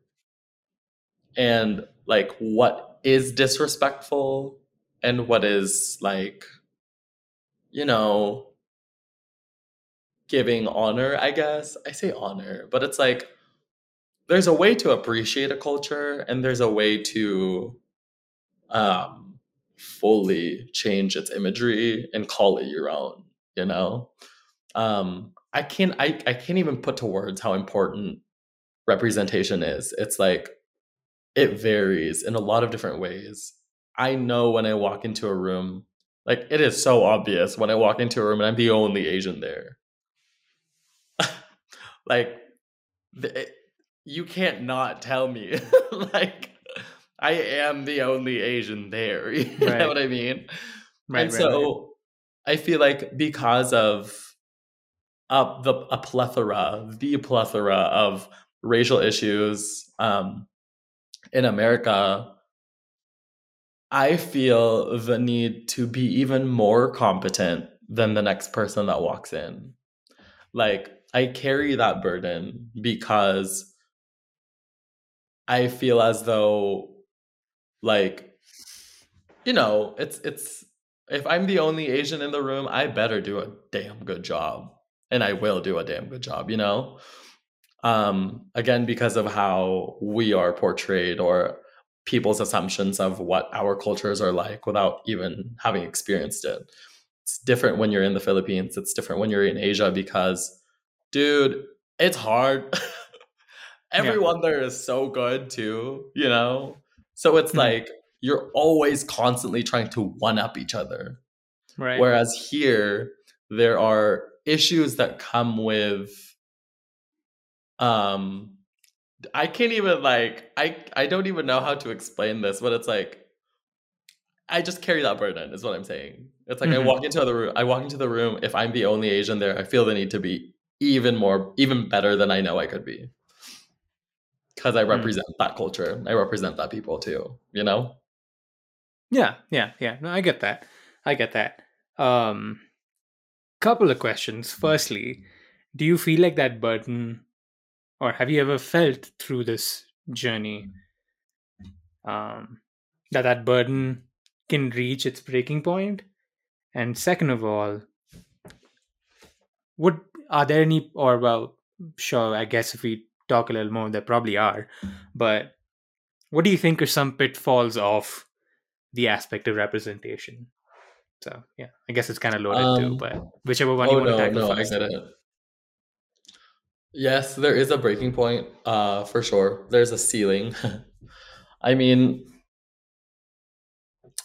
and like what is disrespectful and what is like you know giving honor i guess. I say honor but it's like there's a way to appreciate a culture and there's a way to um fully change its imagery and call it your own you know? Um i can't i, I can't even put to words how important representation is. It's like it varies in a lot of different ways. I know when i walk into a room like it is so obvious when i walk into a room and i'm the only asian there. Like the, you can't not tell me. Like I am the only Asian there. You right. know what I mean? Right. And right, so. I feel like because of uh, the a plethora, the plethora of racial issues um, in America, I feel the need to be even more competent than the next person that walks in. Like I carry that burden because I feel as though like you know it's it's if i'm the only asian in the room i better do a damn good job. And i will do a damn good job you know? Um again because of how we are portrayed or people's assumptions of what our cultures are like without even having experienced it. It's different when you're in the philippines. It's different when you're in asia because dude it's hard. Everyone yeah. there is so good too you know so it's mm-hmm. like you're always constantly trying to one up each other. Right. Whereas here, there are issues that come with um I can't even like I I don't even know how to explain this, but it's like I just carry that burden is what I'm saying. It's like mm-hmm. I walk into the room I walk into the room if I'm the only Asian there, I feel the need to be even more even better than I know I could be because I hmm. represent mm. that culture. I represent that people too, you know? Yeah, yeah, yeah. No, I get that. I get that. Um couple of questions. Firstly, do you feel like that burden or have you ever felt through this journey um that that burden can reach its breaking point? And second of all, would are there any or well, sure, I guess if we talk a little more. There probably are. But what do you think are some pitfalls of the aspect of representation? So yeah, I guess it's kind of loaded um, too, but whichever one oh, you want no, to tackle no, first. I get it. Yes, there is a breaking point, uh, for sure. There's a ceiling. I mean,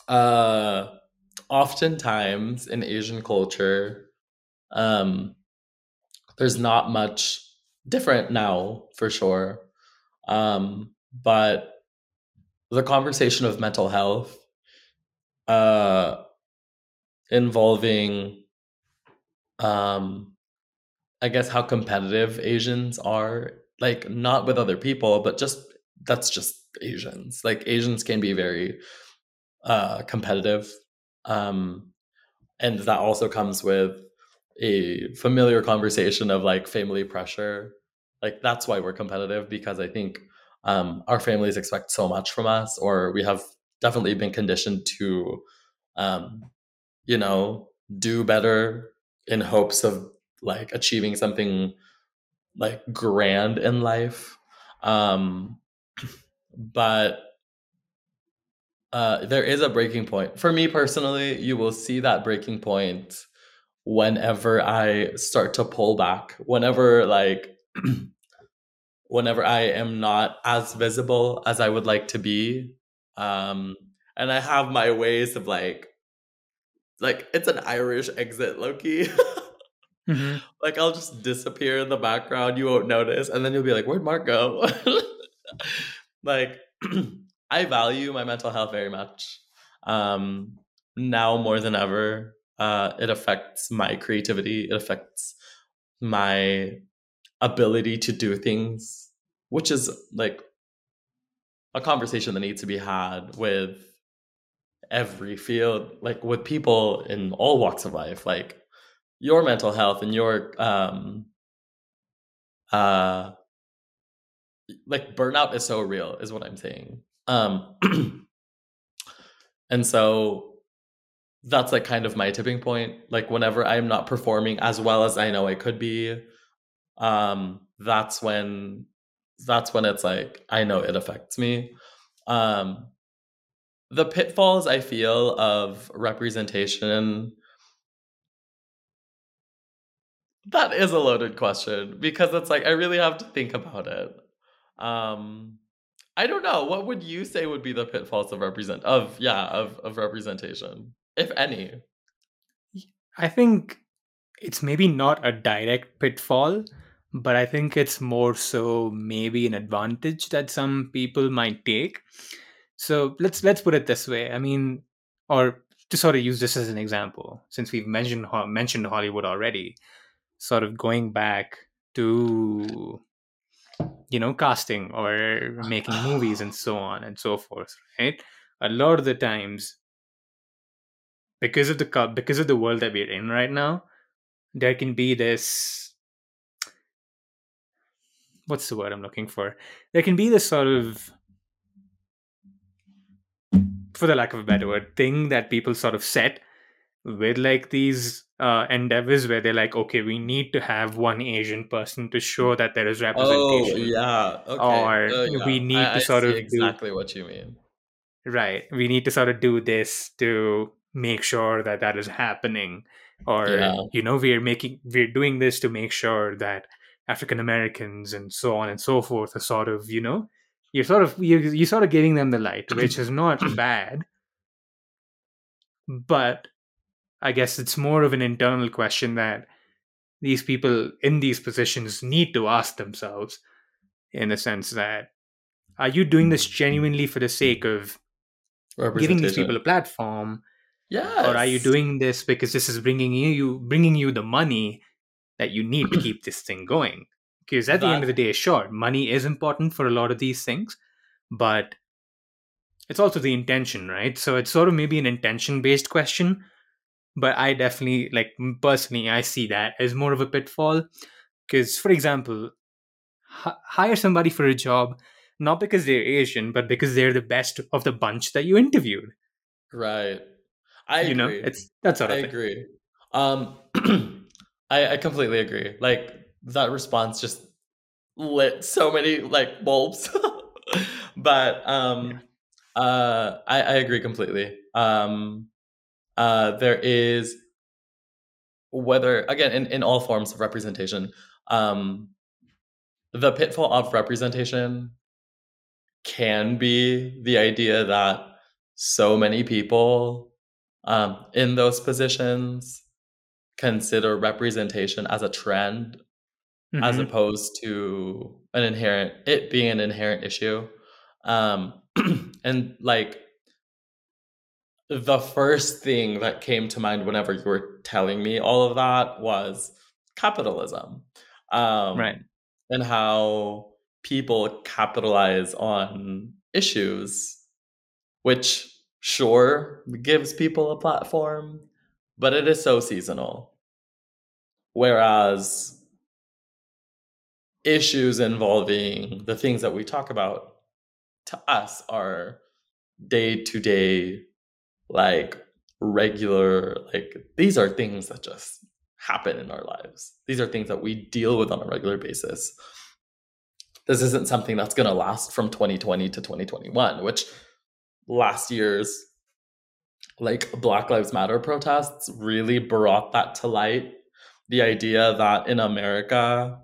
uh, oftentimes in Asian culture, um, there's not much different now for sure. Um, but the conversation of mental health uh, involving um, I guess how competitive Asians are, like not with other people, but just that's just Asians. Like Asians can be very uh competitive. Um and that also comes with a familiar conversation of like family pressure. Like that's why we're competitive because I think um our families expect so much from us or we have definitely been conditioned to um you know do better in hopes of like achieving something like grand in life um but uh there is a breaking point for me personally you will see that breaking point whenever i start to pull back whenever like whenever i am not as visible as i would like to be um and i have my ways of like like it's an irish exit loki Mhm. like I'll just disappear in the background. You won't notice, and then you'll be like, "Where'd Mark go?" like I value my mental health very much. Um, now more than ever, uh, it affects my creativity. It affects my ability to do things, which is like a conversation that needs to be had with every field, like with people in all walks of life. Like your mental health and your um uh like burnout is so real is what i'm saying um and so that's like kind of my tipping point like whenever i'm not performing as well as i know i could be um that's when that's when it's like i know it affects me um the pitfalls i feel of representation That is a loaded question because it's like I really have to think about it. Um I don't know. What would you say would be the pitfalls of represent of yeah, of of representation, if any? I think it's maybe not a direct pitfall, but I think it's more so maybe an advantage that some people might take. So let's let's put it this way. I mean, or to sort of use this as an example, since we've mentioned mentioned Hollywood already, sort of going back to you know casting or making movies and so on and so forth, right? A lot of the times, because of the because of the world that we're in right now, there can be this what's the word I'm looking for? There can be this sort of for the lack of a better word, thing that people sort of set with like these uh, endeavors where they're like, okay, we need to have one Asian person to show that there is representation. Oh representation, yeah, okay. or Uh, yeah. we need I, to sort of do exactly what you mean. right, we need to sort of do this to make sure that that is happening, or Yeah. you know, we're making we're doing this to make sure that African Americans and so on and so forth are sort of you know you're sort of you you sort of giving them the light, which is not bad, but I guess it's more of an internal question that these people in these positions need to ask themselves in the sense that are you doing this mm-hmm. genuinely for the sake of giving these people a platform Yes. or are you doing this because this is bringing you bringing you the money that you need to keep this thing going because at the end of the day sure money is important for a lot of these things but it's also the intention right so it's sort of maybe an intention based question but i definitely like personally i see that as more of a pitfall because for example h- hire somebody for a job not because they're asian but because they're the best of the bunch that you interviewed Right. I you know agree. it's that sort I thing agree. Um, I, I completely agree. Like that response just lit so many like bulbs. but um, uh, I, I agree completely. Um, uh, there is whether again in, in all forms of representation, um, the pitfall of representation can be the idea that so many people um, in those positions consider representation as a trend mm-hmm. as opposed to an inherent it being an inherent issue. Um and like the first thing that came to mind whenever you were telling me all of that was capitalism. Um right. and how people capitalize on issues which sure gives people a platform but it is so seasonal. Whereas issues involving the things that we talk about to us are day to day like regular like these are things that just happen in our lives. These are things that we deal with on a regular basis. This isn't something that's going to last from 2020 to 2021 which last year's like black lives matter protests really brought that to light. The idea that in america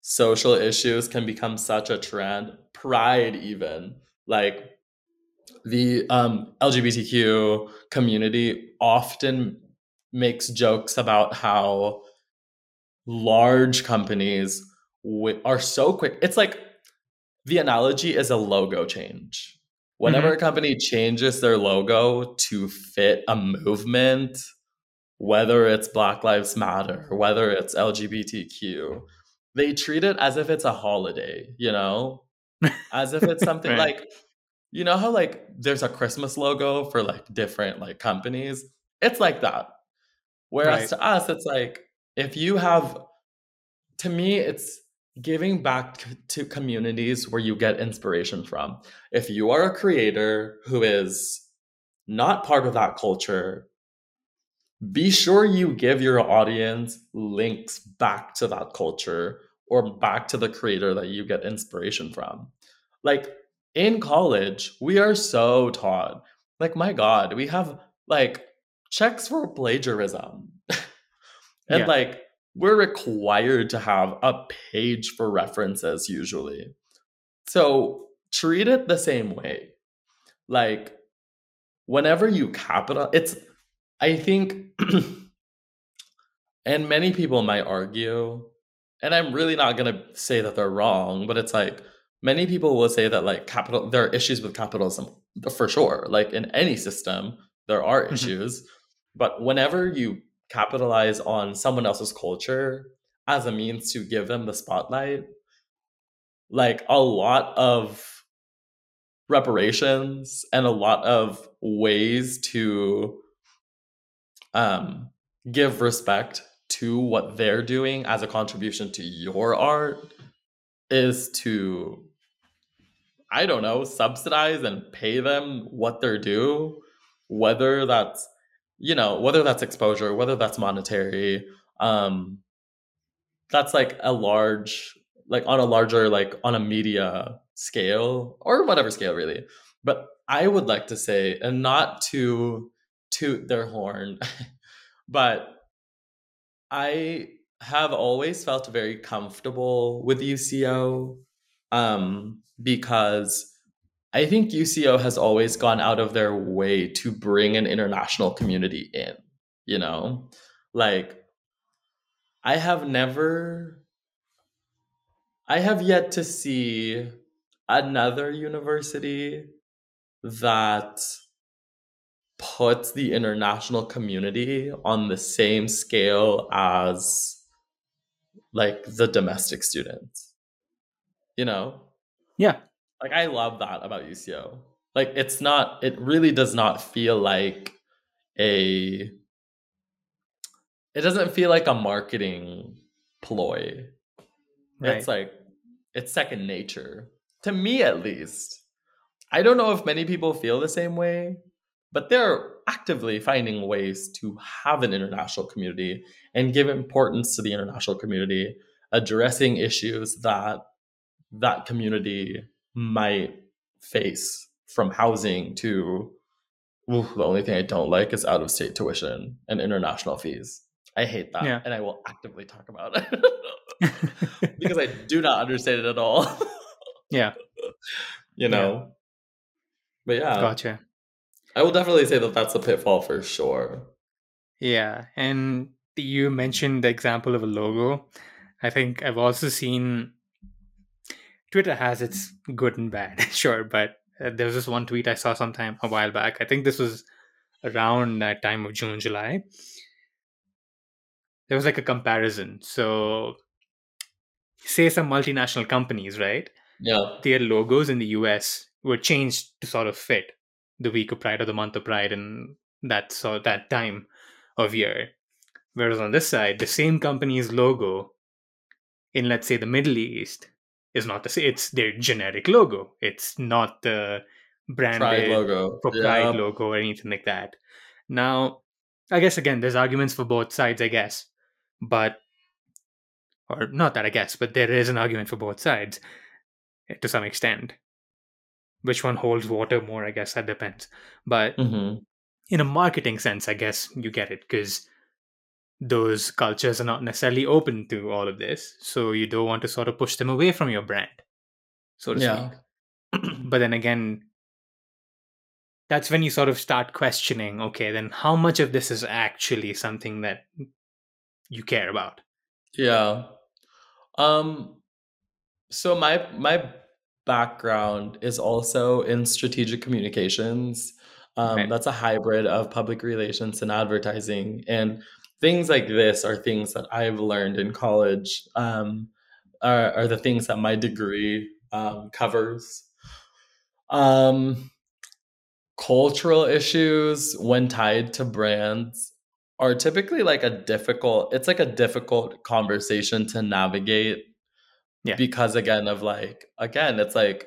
social issues can become such a trend pride even like the um, lgbtq community often makes jokes about how large companies w- are so quick. It's like the analogy is a logo change whenever mm-hmm. a company changes their logo to fit a movement whether it's black lives matter whether it's lgbtq they treat it as if it's a holiday, you know? As if it's something right. like you know how like there's a Christmas logo for like different like companies? It's like that. Whereas right. to us it's like if you have to me it's giving back to communities where you get inspiration from. If you are a creator who is not part of that culture, be sure you give your audience links back to that culture or back to the creator that you get inspiration from. Like in college, we are so taught, like, my God, we have like checks for plagiarism. and yeah. like, we're required to have a page for references usually. So treat it the same way. Like, whenever you capital, it's I think, and many people might argue, and I'm really not going to say that they're wrong, but it's like many people will say that like capital, there are issues with capitalism for sure. Like in any system, there are mm-hmm. issues. But whenever you capitalize on someone else's culture as a means to give them the spotlight, like a lot of reparations and a lot of ways to um, give respect to what they're doing as a contribution to your art is to I don't know, subsidize and pay them what they're due, whether that's you know, whether that's exposure, whether that's monetary, um that's like a large like on a larger like on a media scale or whatever scale really. But I would like to say and not to toot their horn. but I have always felt very comfortable with UCO um, because I think UCO has always gone out of their way to bring an international community in, you know? Like, I have never, I have yet to see another university that puts the international community on the same scale as like the domestic students. You know? Yeah. Like I love that about UCO. Like it's not it really does not feel like a it doesn't feel like a marketing ploy. Right. It's like it's second nature. To me at least. I don't know if many people feel the same way, but they're actively finding ways to have an international community and give importance to the international community addressing issues that that community might face from housing to ooh, the only thing i don't like is out of state tuition and international fees i hate that yeah. and i will actively talk about it because i do not understand it at all yeah you know. But yeah, Gotcha. I will definitely say that that's a pitfall for sure. Yeah, and you mentioned the example of a logo. I think I've also seen Twitter has its good and bad, sure, but uh, there was this one tweet I saw sometime a while back. I think this was around that time of June, July. There was like a comparison. So, say some multinational companies, right? Yeah. Their logos in the US were changed to sort of fit the week of Pride or the month of Pride and that so that time of year. Whereas on this side, the same company's logo in let's say the Middle East is not the same. It's their generic logo. It's not the branded Pride logo. for Yeah. Logo or anything like that. Now, I guess again, there's arguments for both sides, I guess, but or not that I guess, but there is an argument for both sides eh, to some extent. Which one holds water more? I guess that depends. But Mhm. in a marketing sense, I guess you get it because those cultures are not necessarily open to all of this. So you don't want to sort of push them away from your brand, so to Yeah. speak. but then again, that's when you sort of start questioning okay, then how much of this is actually something that you care about? Yeah. Um so my my background is also in strategic communications. Um Right. that's a hybrid of public relations and advertising and things like this are things that I've learned in college um are, are the things that my degree um covers. Um cultural issues when tied to brands are typically like a difficult it's like a difficult conversation to navigate Yeah. because again of like again it's like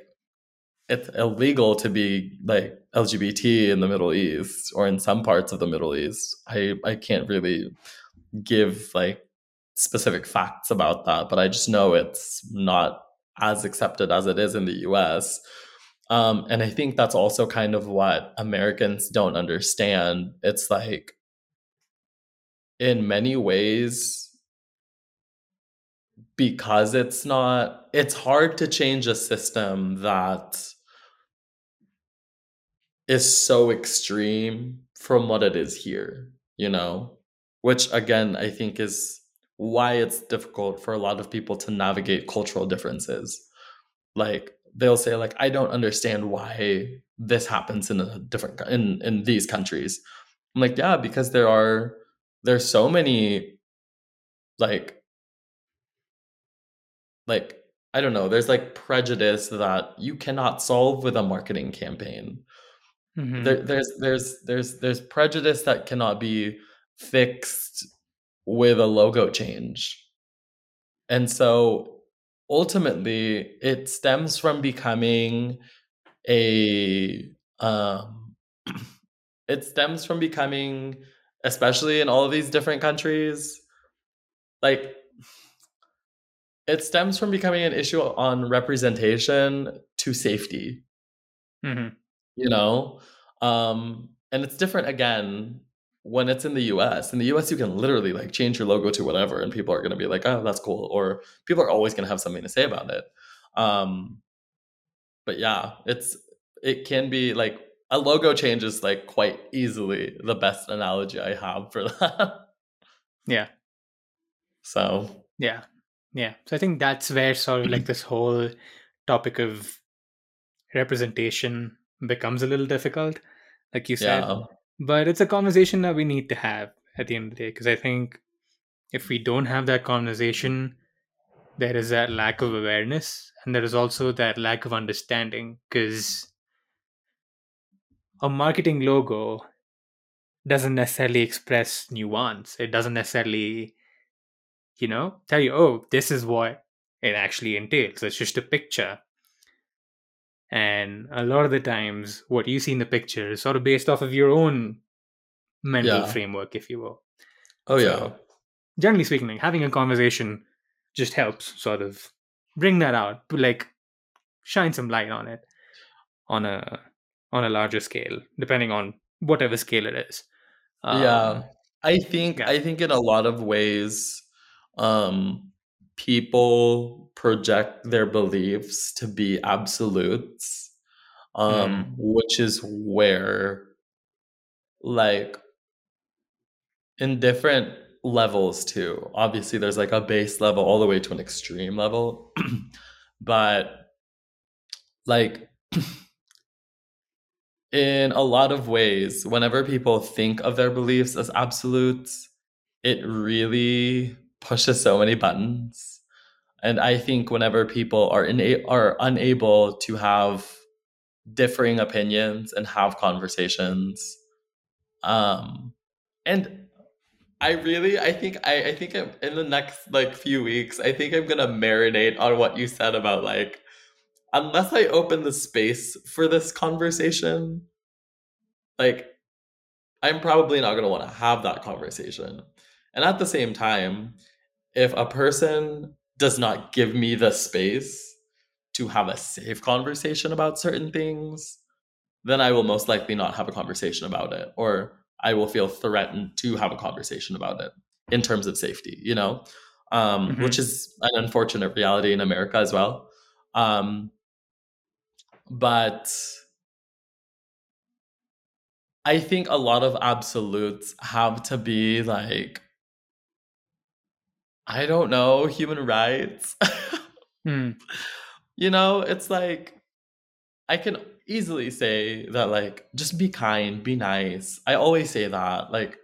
it's illegal to be like lgbt in the middle east or in some parts of the middle east i i can't really give like specific facts about that but i just know it's not as accepted as it is in the us um, and I think that's also kind of what Americans don't understand. It's like, in many ways, because it's not, it's hard to change a system that is so extreme from what it is here, you know? Which, again, I think is why it's difficult for a lot of people to navigate cultural differences. Like, they'll say like i don't understand why this happens in a different in in these countries i'm like yeah because there are there's so many like like i don't know there's like prejudice that you cannot solve with a marketing campaign Mhm. there, there's there's there's there's prejudice that cannot be fixed with a logo change and so ultimately it stems from becoming a um it stems from becoming especially in all of these different countries like it stems from becoming an issue on representation to safety Mhm. you know um and it's different again when it's in the US in the US you can literally like change your logo to whatever and people are going to be like oh that's cool or people are always going to have something to say about it um but yeah it's it can be like a logo change is like quite easily the best analogy i have for that Yeah. so Yeah. Yeah. So I think that's where sort of like this whole topic of representation becomes a little difficult, like you said. yeah But it's a conversation that we need to have at the end of the day because I think if we don't have that conversation, there is that lack of awareness and there is also that lack of understanding because a marketing logo doesn't necessarily express nuance. It doesn't necessarily, you know, tell you, oh, this is what it actually entails. It's just a picture. And a lot of the times, what you see in the picture is sort of based off of your own mental Yeah. framework, if you will. oh yeah generally speaking, like, having a conversation just helps sort of bring that out, but like shine some light on it on a on a larger scale, depending on whatever scale it is. yeah Um, i think yeah. i think in a lot of ways um people project their beliefs to be absolutes um, Mm. which is where, like, in different levels too. Obviously, there's like a base level all the way to an extreme level, but like in a lot of ways, whenever people think of their beliefs as absolutes, it really pushes so many buttons. And I think whenever people are ina- are unable to have differing opinions and have conversations, um, and I really, I think, I, I think I'm, in the next like few weeks, I think I'm gonna marinate on what you said about like, unless I open the space for this conversation, like, I'm probably not gonna want to have that conversation. And at the same time, if a person does not give me the space to have a safe conversation about certain things, then I will most likely not have a conversation about it, or I will feel threatened to have a conversation about it in terms of safety, you know, um, Mhm. which is an unfortunate reality in America as well. Um, but I think a lot of absolutes have to be like, I don't know, human rights. Mm. you know, it's like I can easily say that like just be kind, be nice. I always say that like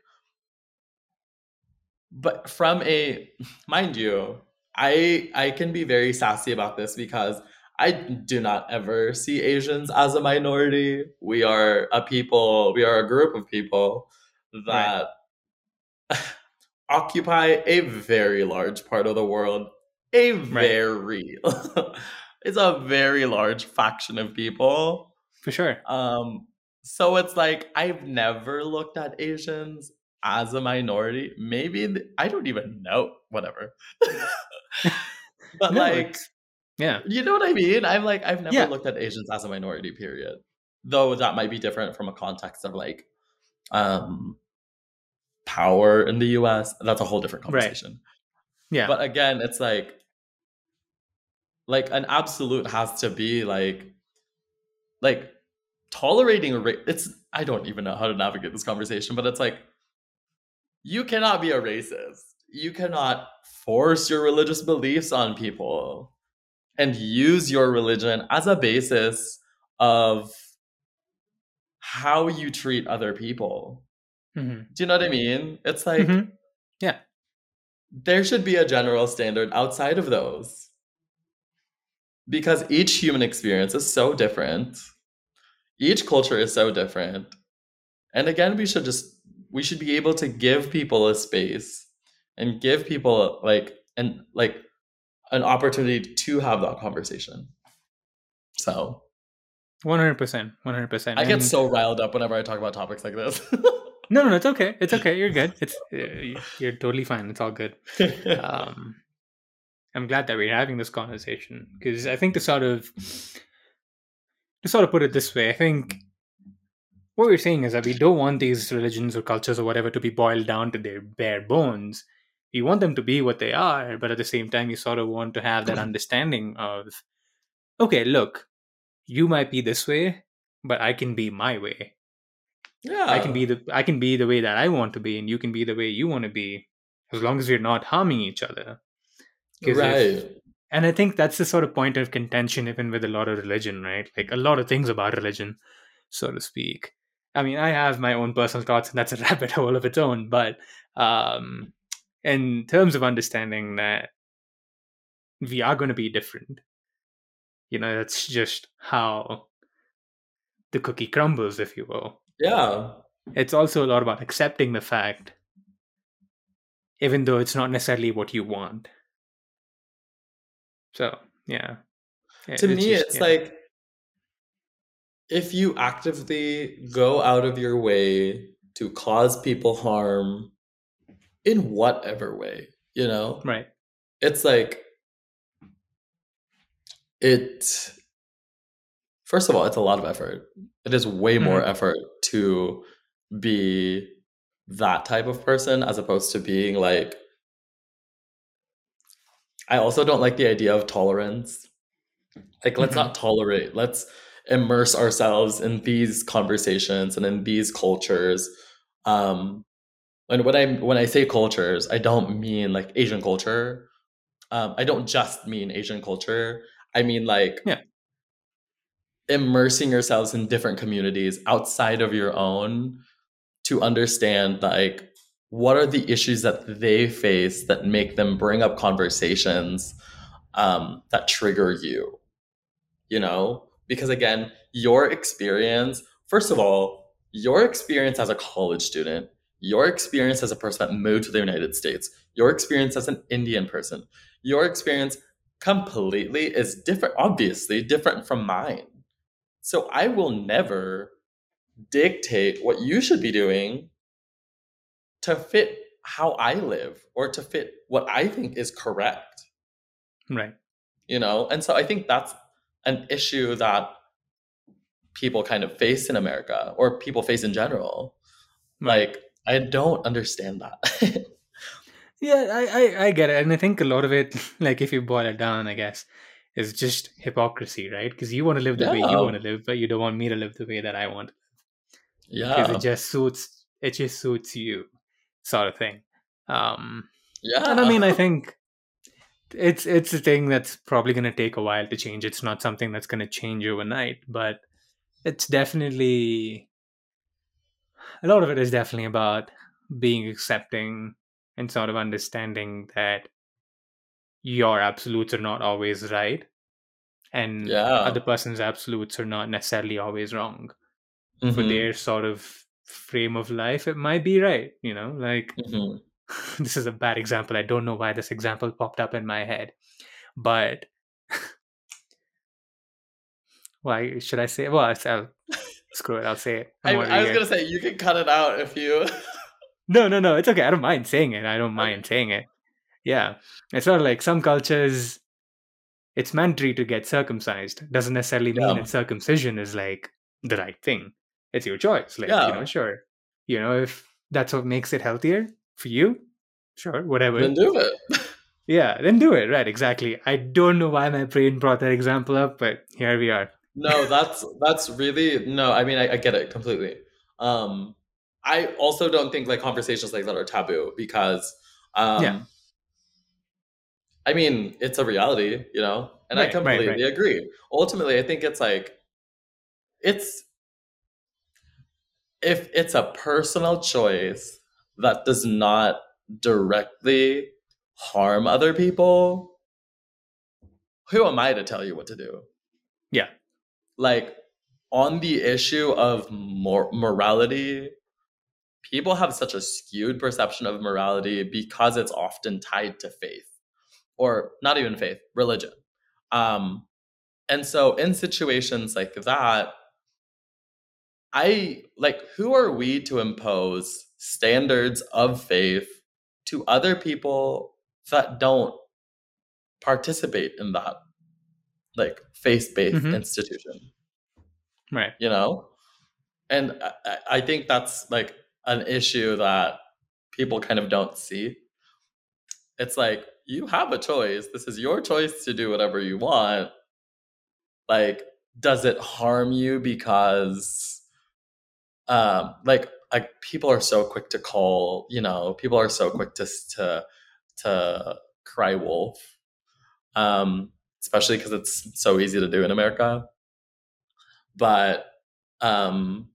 but from a mind you, I I can be very sassy about this because I do not ever see Asians as a minority. We are a people, we are a group of people that occupy a very large part of the world. A very it's a very large faction of people. For sure. Um so it's like I've never looked at Asians as a minority. Maybe I don't even know, whatever. but No, like yeah. you know what I mean? I'm like, I've never Yeah. looked at Asians as a minority, period. Though that might be different from a context of like um power in the US. That's a whole different Right. conversation. Yeah. But again, it's like like an absolute has to be like like tolerating a ra- it's I don't even know how to navigate this conversation, but it's like you cannot be a racist. You cannot force your religious beliefs on people and use your religion as a basis of how you treat other people. Mhm. Do you know what I mean? It's like Mhm. there should be a general standard outside of those. Because each human experience is so different. Each culture is so different. And again, we should just we should be able to give people a space and give people like and like an opportunity to have that conversation. So 100%. 100%. I get And- so riled up whenever I talk about topics like this. No, no, it's okay. It's okay. You're good. It's uh, you're totally fine. It's all good. um, I'm glad that we're having this conversation because I think to sort of to sort of put it this way, I think what we're saying is that we don't want these religions or cultures or whatever to be boiled down to their bare bones. We want them to be what they are, but at the same time, you sort of want to have that understanding of, okay, look, you might be this way, but I can be my way. Yeah. I can be the I can be the way that I want to be, and you can be the way you want to be, as long as we're not harming each other. 'Cause if- right. and I think that's the sort of point of contention, even with a lot of religion, right? Like a lot of things about religion, so to speak. I mean, I have my own personal thoughts, and that's a rabbit hole of its own. But um, in terms of understanding that we are going to be different, you know, that's just how the cookie crumbles, if you will Yeah. it's also a lot about accepting the fact even though it's not necessarily what you want so yeah Yeah, to me just- it's yeah. like if you actively go out of your way to cause people harm in whatever way you know right it's like it first of all it's a lot of effort it is way more effort to be that type of person as opposed to being like i also don't like the idea of tolerance like let's not tolerate let's immerse ourselves in these conversations and in these cultures. Um, and when I when I say cultures, I don't mean like Asian culture. Um, I don't just mean Asian culture. I mean like Yeah. Immersing yourselves in different communities outside of your own to understand like what are the issues that they face that make them bring up conversations um, that trigger you you know? Because again your experience first of all your experience as a college student your experience as a person that moved to the united states your experience as an indian person your experience completely is different obviously different from mine so i will never dictate what you should be doing to fit how I live or to fit what I think is correct, Right. you know? And so I think that's an issue that people kind of face in America or people face in general. Right. Like, I don't understand that. Yeah, I, I, I get it. And I think a lot of it, like if you boil it down, I guess, is just hypocrisy, right? Because you want to live the way you want to live, but you don't want me to live the way that I want. Yeah, Because yeah. it just suits it just suits you, sort of thing. Um Yeah. and I mean I think it's it's a thing that's probably gonna take a while to change. It's not something that's gonna change overnight, but it's definitely a lot of it is definitely about being accepting and sort of understanding that your absolutes are not always right and Yeah. other person's absolutes are not necessarily always wrong for Mhm, their sort of frame of life it might be right you know like mhm. this is a bad example i don't know why this example popped up in my head but why should i say well I'll, screw it i'll say it I, I'm I was to say, you can cut it out if you. No, no, no. It's okay. I don't mind saying it. I don't mind saying it. Yeah. It's not like some cultures, it's mandatory to get circumcised. Doesn't necessarily mean Yeah. that circumcision is like the right thing. It's your choice. Like, Yeah. you know, sure. You know, if that's what makes it healthier for you, sure, whatever. then do it. yeah, then do it. Right, exactly. I don't know why my brain brought that example up, but here we are. no that's that's really no i mean I, I get it completely um i also don't think like conversations like that are taboo because um Yeah. I mean it's a reality you know? And i Right, right, completely agree. Ultimately i think it's like it's if it's a personal choice that does not directly harm other people who am i to tell you what to do? Yeah. like on the issue of mor- morality people have such a skewed perception of morality because it's often tied to faith or not even faith religion um and so in situations like that i like who are we to impose standards of faith to other people that don't participate in that like faith-based Mhm. institution Right. you know and I, I think that's like an issue that people kind of don't see it's like you have a choice. This is your choice to do whatever you want. Like does it harm you because um like like people are so quick to call you know people are so quick to to to cry wolf um especially because it's so easy to do in america. But um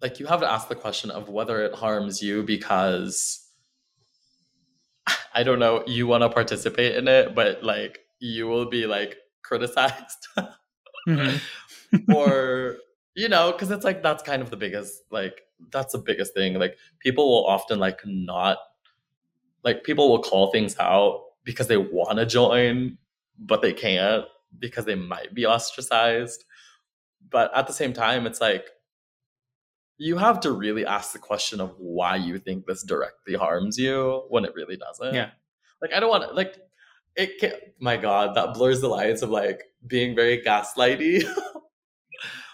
like you have to ask the question of whether it harms you because i don't know you want to participate in it but like you will be like criticized Mhm. or you know because it's like that's kind of the biggest like that's the biggest thing like people will often like not like people will call things out because they want to join but they can't because they might be ostracized but at the same time it's like you have to really ask the question of why you think this directly harms you when it really doesn't Yeah. like i don't want to like it can my god that blurs the lines of like being very gaslighty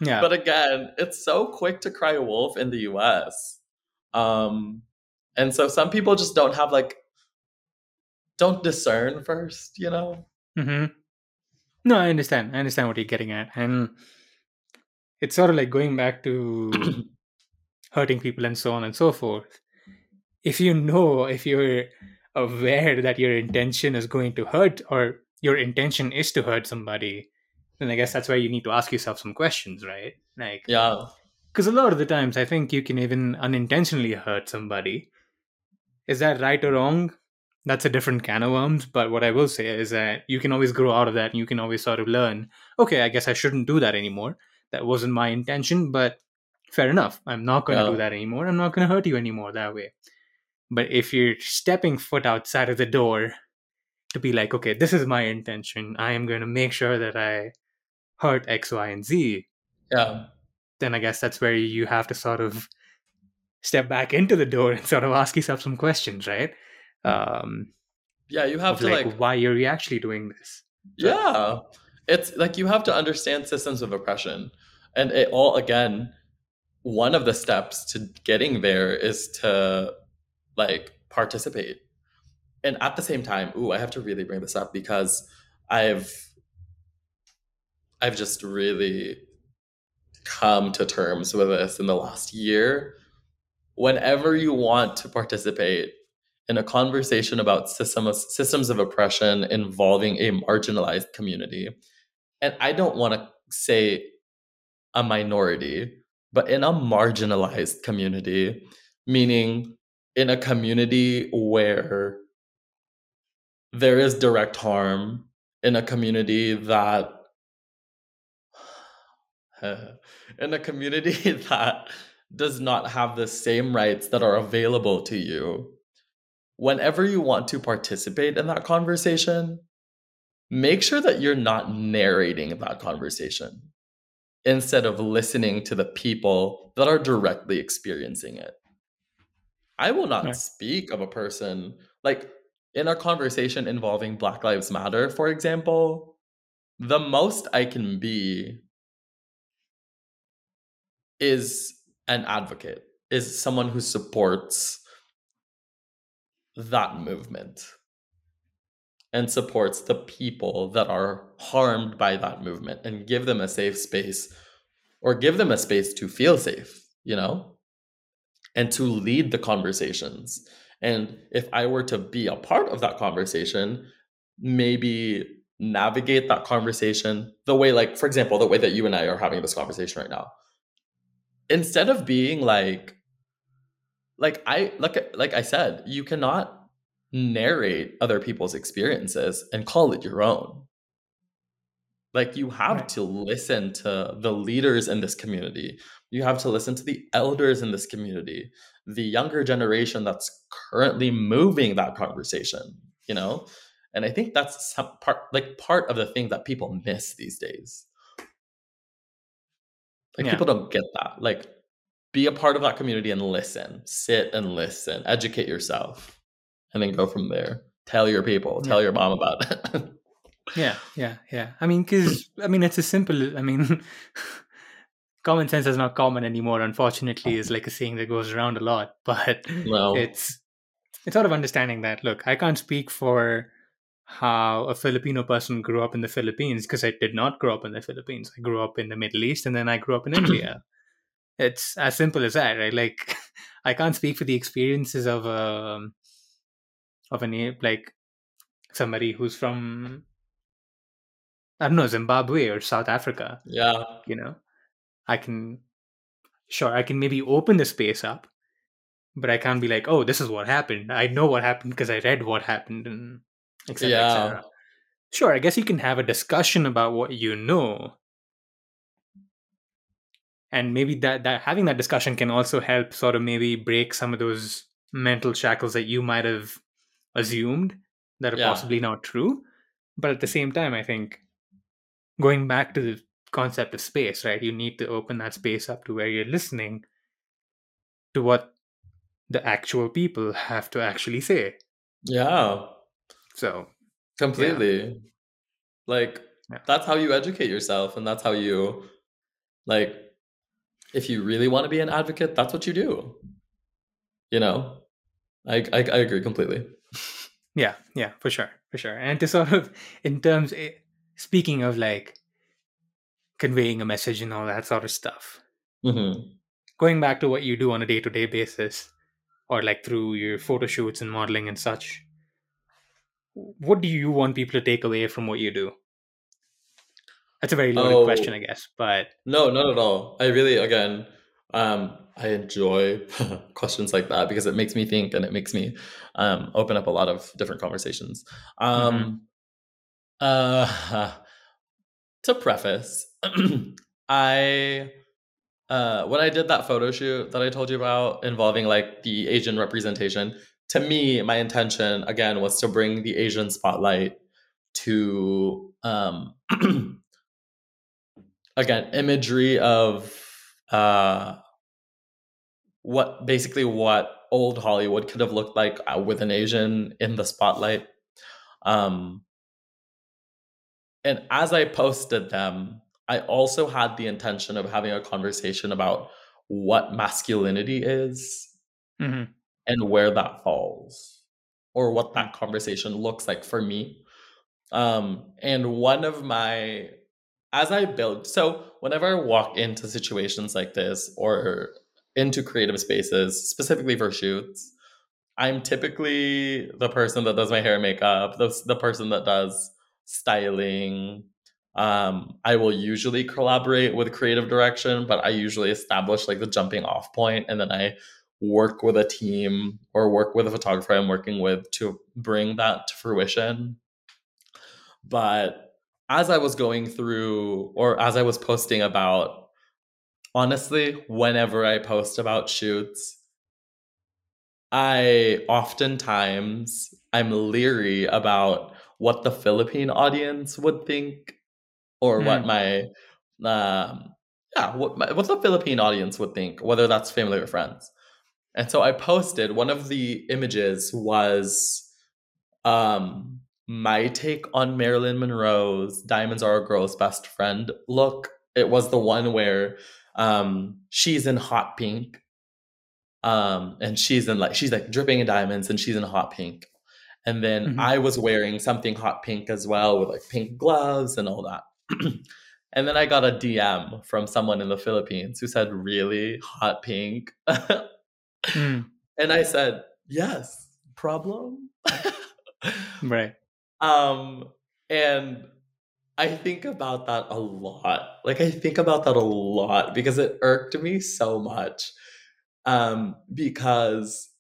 Yeah. but again, it's so quick to cry wolf in the US. Um and so some people just don't have like don't discern first, you know? Mm-hmm. No, I understand. I understand what you're getting at. And it's sort of like going back to hurting people and so on and so forth. If you know, if you're aware that your intention is going to hurt or your intention is to hurt somebody, then I guess that's where you need to ask yourself some questions, right? Like, Yeah. because a lot of the times I think you can even unintentionally hurt somebody. Is that right or wrong? That's a different can of worms. But what I will say is that you can always grow out of that and you can always sort of learn, okay, I guess I shouldn't do that anymore. That wasn't my intention, but fair enough. I'm not going to Yeah. do that anymore. I'm not going to hurt you anymore that way. But if you're stepping foot outside of the door to be like, okay, this is my intention, I am going to make sure that I hurt X, Y, and Z, Yeah. then I guess that's where you have to sort of step back into the door and sort of ask yourself some questions, right? Um, Yeah. You have to like, like, why you're actually doing this. yeah. It's like you have to understand systems of oppression. And it all, again, one of the steps to getting there is to like participate. And at the same time, ooh, I have to really bring this up because I've I've just really come to terms with this in the last year. Whenever you want to participate in a conversation about systems systems of oppression involving a marginalized community, and I don't want to say a minority, but in a marginalized community, meaning in a community where there is direct harm, in a community that in a community that does not have the same rights that are available to you. Whenever you want to participate in that conversation, make sure that you're not narrating that conversation instead of listening to the people that are directly experiencing it. I will not Right. speak of a person like in a conversation involving Black Lives Matter, for example. The most I can be is an advocate, is someone who supports that movement and supports the people that are harmed by that movement and give them a safe space or give them a space to feel safe, you know, and to lead the conversations. And if I were to be a part of that conversation, maybe navigate that conversation the way, like, for example, the way that you and I are having this conversation right now. Instead of being like, like I like like I said, you cannot narrate other people's experiences and call it your own. Like you have Right. to listen to the leaders in this community. You have to listen to the elders in this community, the younger generation that's currently moving that conversation, you know? And I think that's some part like part of the thing that people miss these days. Like Yeah. people don't get that. Like be a part of that community and listen. Sit and listen. Educate yourself. And then go from there. Tell your people, tell your mom about it. Yeah, yeah, yeah. I mean, because I mean, it's as simple. I mean, common sense is not common anymore. Unfortunately, is like a saying that goes around a lot. But no. it's it's sort of understanding that. Look, I can't speak for how a Filipino person grew up in the Philippines because I did not grow up in the Philippines. I grew up in the Middle East, and then I grew up in India. It's as simple as that, right? Like, I can't speak for the experiences of a of an a- like somebody who's from I don't know Zimbabwe or South Africa. yeah. You know, I can sure I can maybe open the space up, but I can't be like, oh, this is what happened. I know what happened because I read what happened and etc. Yeah. etc. Sure, I guess you can have a discussion about what you know. And maybe that, that having that discussion can also help sort of maybe break some of those mental shackles that you might have assumed that are Yeah. possibly not true. But at the same time, I think going back to the concept of space, right? You need to open that space up to where you're listening to what the actual people have to actually say. Yeah. So, Completely. Like Yeah. that's how you educate yourself and that's how you like if you really want to be an advocate, that's what you do. You know? I I, I agree completely. Yeah, yeah, for sure, for sure. And to sort of, in terms, eh, speaking of like conveying a message and all that sort of stuff, Mm-hmm. going back to what you do on a day to day basis, or like through your photo shoots and modeling and such, what do you want people to take away from what you do? That's a very loaded Oh. question, I guess, but No, not at all. I really, again, um, I enjoy questions like that because it makes me think and it makes me um, open up a lot of different conversations. Um, uh, to preface, I uh, when I did that photo shoot that I told you about involving like the Asian representation, to me, my intention again was to bring the Asian spotlight to um, again imagery of uh, what basically what old Hollywood could have looked like uh, with an Asian in the spotlight. Um, and as I posted them, I also had the intention of having a conversation about what masculinity is Mhm. and where that falls or what that conversation looks like for me um and one of my as i build so whenever i walk into situations like this or into creative spaces specifically for shoots i'm typically the person that does my hair and makeup the, the person that does styling um i will usually collaborate with creative direction but i usually establish like the jumping off point and then i work with a team or work with a photographer I'm working with to bring that to fruition. But as I was going through, or as I was posting about, honestly, whenever I post about shoots, I oftentimes I'm leery about what the Philippine audience would think, or what Mm. my um, yeah, what my, what the Philippine audience would think, whether that's family or friends. And so I posted one of the images was um my take on Marilyn Monroe's Diamonds Are a Girl's Best Friend look. It was the one where um she's in hot pink. Um and she's in like she's like dripping in diamonds and she's in hot pink. And then Mhm. I was wearing something hot pink as well with like pink gloves and all that. and then I got a DM from someone in the Philippines who said, Really? Hot pink? Mm, And I said, yes, problem. right. um, and I think about that a lot. Like I think about that a lot because it irked me so much. Um, because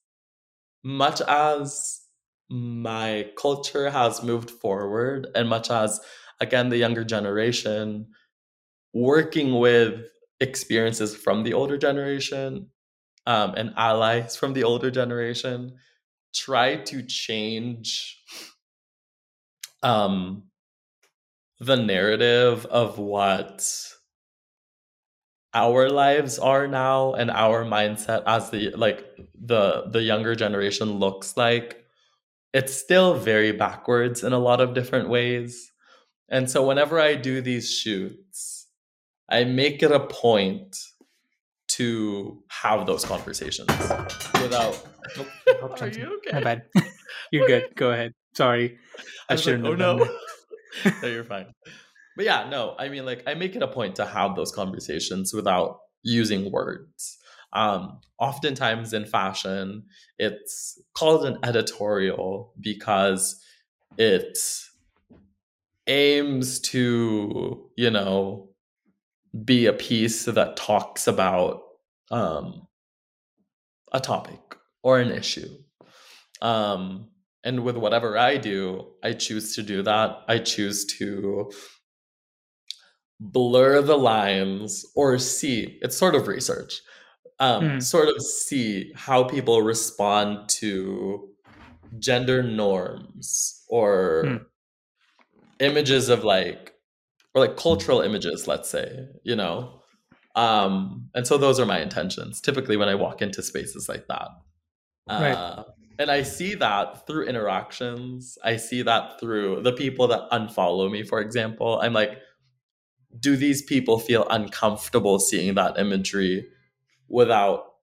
much as my culture has moved forward and much as again the younger generation working with experiences from the older generation um, and allies from the older generation try to change um, the narrative of what our lives are now and our mindset as the like the the younger generation looks like it's still very backwards in a lot of different ways and so whenever i do these shoots i make it a point to have those conversations without are you okay My bad. You're good. Go ahead. Sorry. I, like, shouldn't oh have done no. no, you're fine. But yeah, no, I mean, like, I make it a point to have those conversations without using words. Um, oftentimes in fashion, it's called an editorial because it aims to, you know, be a piece that talks about um, a topic or an issue. Um, and with whatever I do, I choose to do that. I choose to blur the lines or see, it's sort of research, um, Mm. sort of see how people respond to gender norms or Mm. images of like, or like cultural images, let's say, you know? Um, and so those are my intentions typically when I walk into spaces like that. Right. And I see that through interactions. I see that through the people that unfollow me, for example. I'm like, do these people feel uncomfortable seeing that imagery without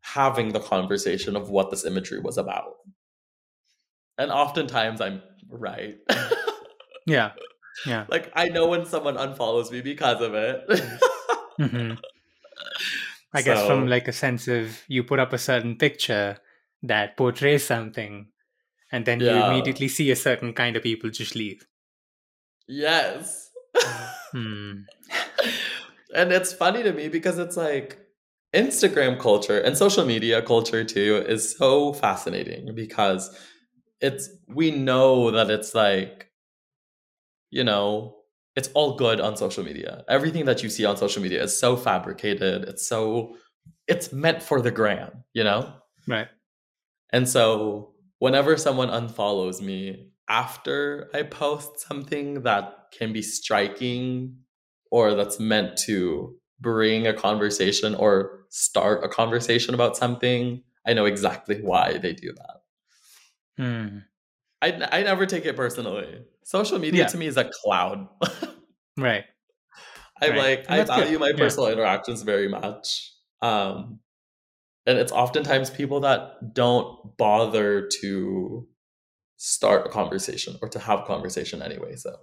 having the conversation of what this imagery was about? And oftentimes I'm right. Yeah. Yeah. Like I know when someone unfollows me because of it. hmm I guess from like a sense of you put up a certain picture that portrays something, and then you immediately see a certain kind of people just leave. Yes. Hmm. and it's funny to me because it's like Instagram culture and social media culture too is so fascinating because it's we know that it's like you know it's all good on social media. Everything that you see on social media is so fabricated. It's so it's meant for the gram, you know? Right. And so whenever someone unfollows me after I post something that can be striking or that's meant to bring a conversation or start a conversation about something, I know exactly why they do that. Hmm. I, I never take it personally. Social media Yeah. to me is a cloud. Right. I'm Right. like, I that's good. value my Yeah. personal interactions very much. Um, and it's oftentimes people that don't bother to start a conversation or to have a conversation anyway. So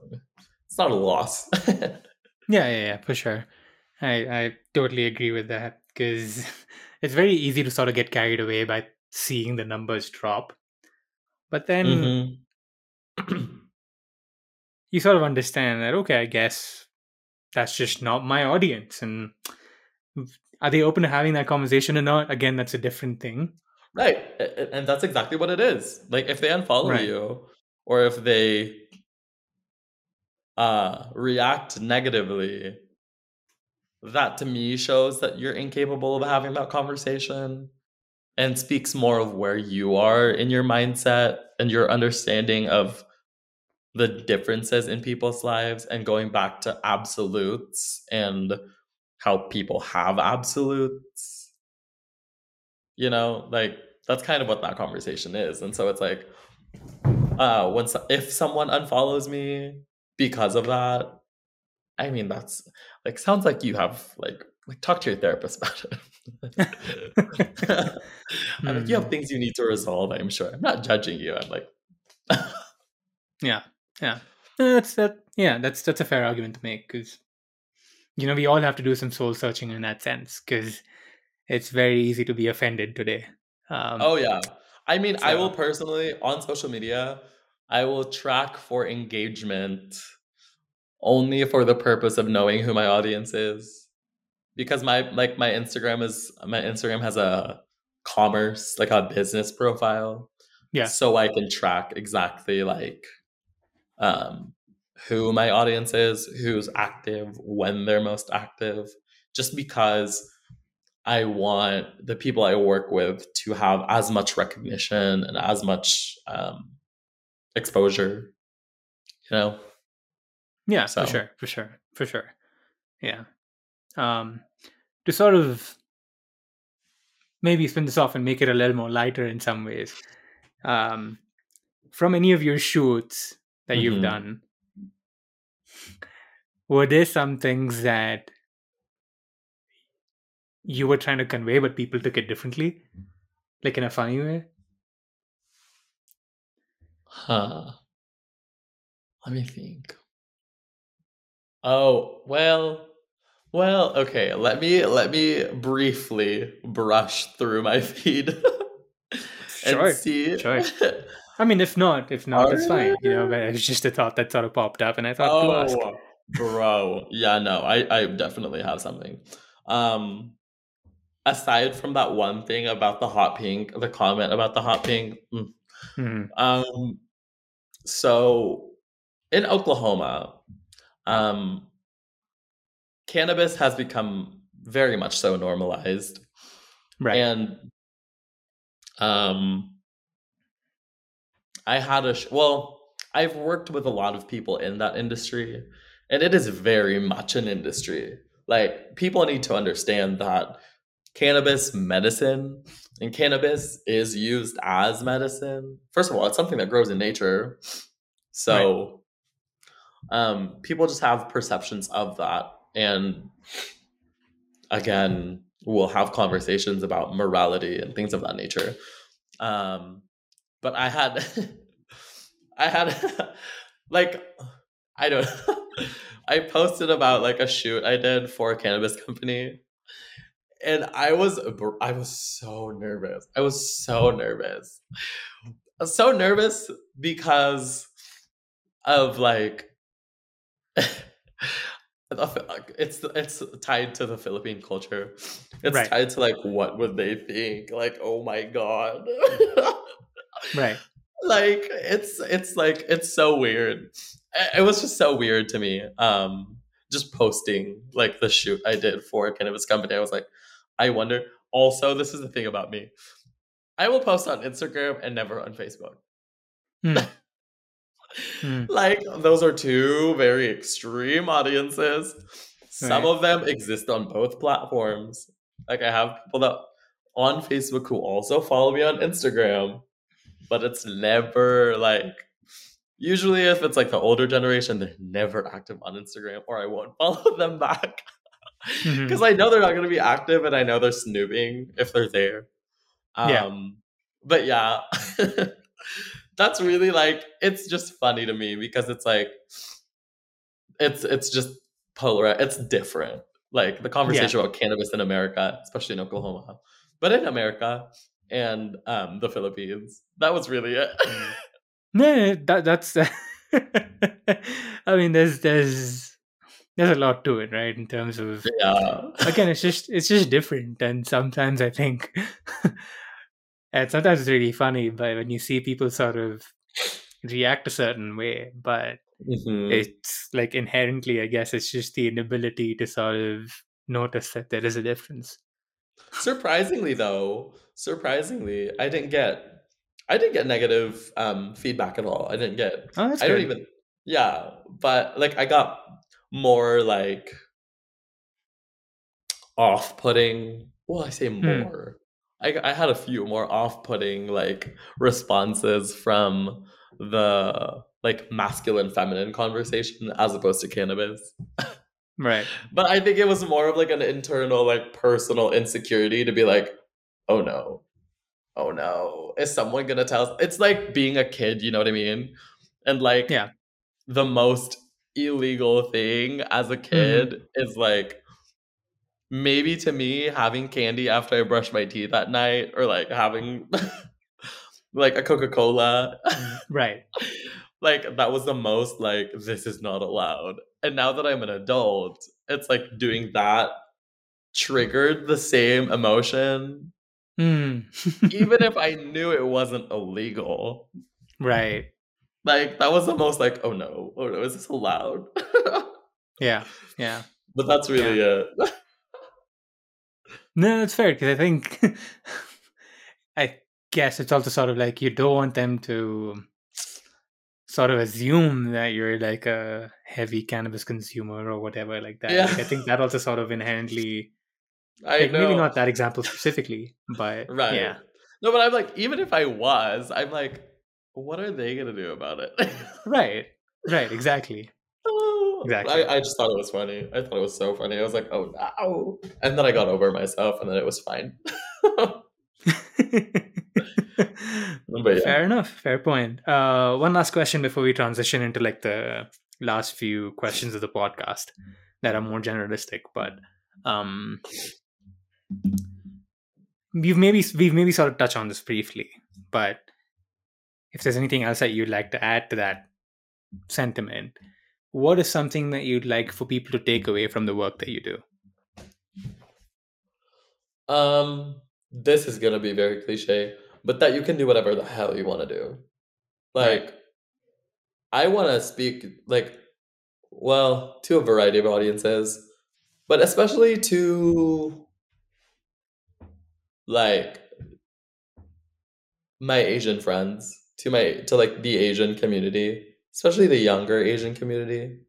it's not a loss. Yeah, yeah, yeah, for sure. I I totally agree with that because it's very easy to sort of get carried away by seeing the numbers drop. But then hmm you sort of understand that okay, I guess that's just not my audience and are they open to having that conversation or not? Again, that's a different thing. Right. And that's exactly what it is. Like if they unfollow Right. you or if they uh react negatively, that to me shows that you're incapable of having that conversation and speaks more of where you are in your mindset and your understanding of the differences in people's lives and going back to absolutes and how people have absolutes you know like that's kind of what that conversation is and so it's like uh when so- if someone unfollows me because of that i mean that's like sounds like you have like like talk to your therapist about it I'm like, you have Hmm. things you need to resolve i'm sure i'm not judging you i'm like Yeah, yeah. No, That's that. Yeah, that's that's a fair argument to make because you know we all have to do some soul searching in that sense because it's very easy to be offended today. Um, oh yeah i mean i will personally on social media i will track for engagement only for the purpose of knowing who my audience is because my like my instagram is my instagram has a commerce like a business profile yeah, so i can track exactly like um who my audience is who's active when they're most active just because i want the people i work with to have as much recognition and as much um exposure you know yeah, for so sure, for sure, for sure. Yeah. Um, to sort of maybe spin this off and make it a little more lighter in some ways. Um, from any of your shoots that you've mhm. done, were there some things that you were trying to convey but people took it differently, like in a funny way? huh let me think oh well well okay let me let me briefly brush through my feed and Sure, see sure. I mean, if not, if not, that's fine. You know, but it's just a thought that sort of popped up, and I thought to ask. Oh, bro yeah no i i definitely have something um aside from that one thing about the hot pink the comment about the hot pink mm, Mhm. um so in oklahoma um cannabis has become very much so normalized Right. and um i had a sh- well i've worked with a lot of people in that industry and it is very much an industry. Like people need to understand that cannabis medicine and cannabis is used as medicine. First of all it's something that grows in nature. So um people just have perceptions of that. And again we'll have conversations about morality and things of that nature. Um but i had i had like I don't. I posted about like a shoot I did for a cannabis company, and I was I was so nervous. I was so nervous, Was so nervous because of like it's it's tied to the Philippine culture. It's Right. tied to like what would they think? Like, oh my god. Right. like it's it's like it's so weird. It was just so weird to me. Um just posting like the shoot I did for a cannabis company. I was like, I wonder. Also, this is the thing about me. I will post on Instagram and never on Facebook. Hmm. Hmm. Like those are two very extreme audiences. Some Right. of them exist on both platforms. Like I have people that on Facebook who also follow me on Instagram, but it's never like usually if it's like the older generation, they're never active on Instagram or I won't follow them back. Because I know they're not gonna be active and I know they're snooping if they're there. Um Yeah. but yeah. That's really like it's just funny to me because it's like it's it's just polar it's different. Like the conversation about cannabis in America, especially in Oklahoma, but in America and um the Philippines. That was really it. No, that that's. I mean, there's there's there's a lot to it, right? In terms of yeah. again, it's just it's just different, and sometimes I think, and sometimes it's really funny, but when you see people sort of react a certain way, but Mhm. it's like inherently, I guess, it's just the inability to sort of notice that there is a difference. Surprisingly though, surprisingly, I didn't get I didn't get negative um feedback at all. I didn't get Oh, that's I don't even yeah, but like I got more like off-putting. Well, I say more. I I had a few more off-putting like responses from the like masculine feminine conversation as opposed to cannabis. Right. But I think it was more of like an internal, like personal insecurity to be like, oh no, oh no, is someone gonna tell us? It's like being a kid, you know what I mean? And like, Yeah. the most illegal thing as a mm-hmm. kid is like, maybe to me, having candy after I brush my teeth at night or like having like a Coca Cola. Mm, right. like that was the most like this is not allowed and now that i'm an adult it's like doing that triggered the same emotion Hmm. even if i knew it wasn't illegal right. like that was the most like oh no oh no is this allowed Yeah. Yeah. but that's really it No, that's fair because I think I guess it's also sort of like you don't want them to sort of assume that you're like a heavy cannabis consumer or whatever like that. Yeah. Like, I think that also sort of inherently i like, know maybe not that example specifically, but right yeah. no but i'm like even if i was i'm like what are they gonna do about it Right. Right, exactly. Oh, Exactly. I, I just thought it was funny. I thought it was so funny. I was like, oh no. And then I got over myself and then it was fine. yeah. Fair enough. Fair point. Uh, one last question before we transition into like the last few questions of the podcast that are more generalistic, but um, we've maybe we've maybe sort of touched on this briefly, but if there's anything else that you'd like to add to that sentiment, what is something that you'd like for people to take away from the work that you do? Um, this is gonna be very cliche, but that you can do whatever the hell you want to do. Like, I want to speak like, well, to a variety of audiences, but especially to like my Asian friends, to my to like the Asian community, especially the younger Asian community.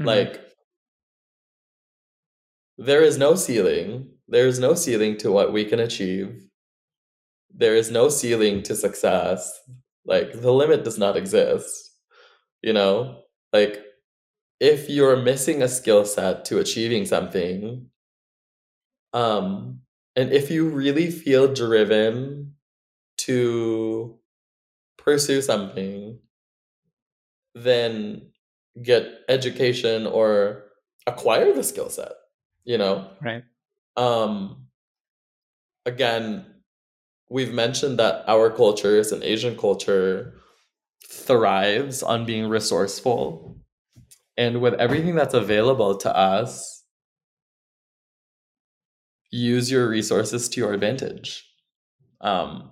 Mhm. Like, there is no ceiling. There is no ceiling to what we can achieve. There is no ceiling to success. Like, the limit does not exist. You know? Like, if you're missing a skill set to achieving something, um, and if you really feel driven to pursue something, then get education or acquire the skill set, you know? Right. Um, again, we've mentioned that our culture is an Asian culture thrives on being resourceful. And with everything that's available to us, use your resources to your advantage. Um,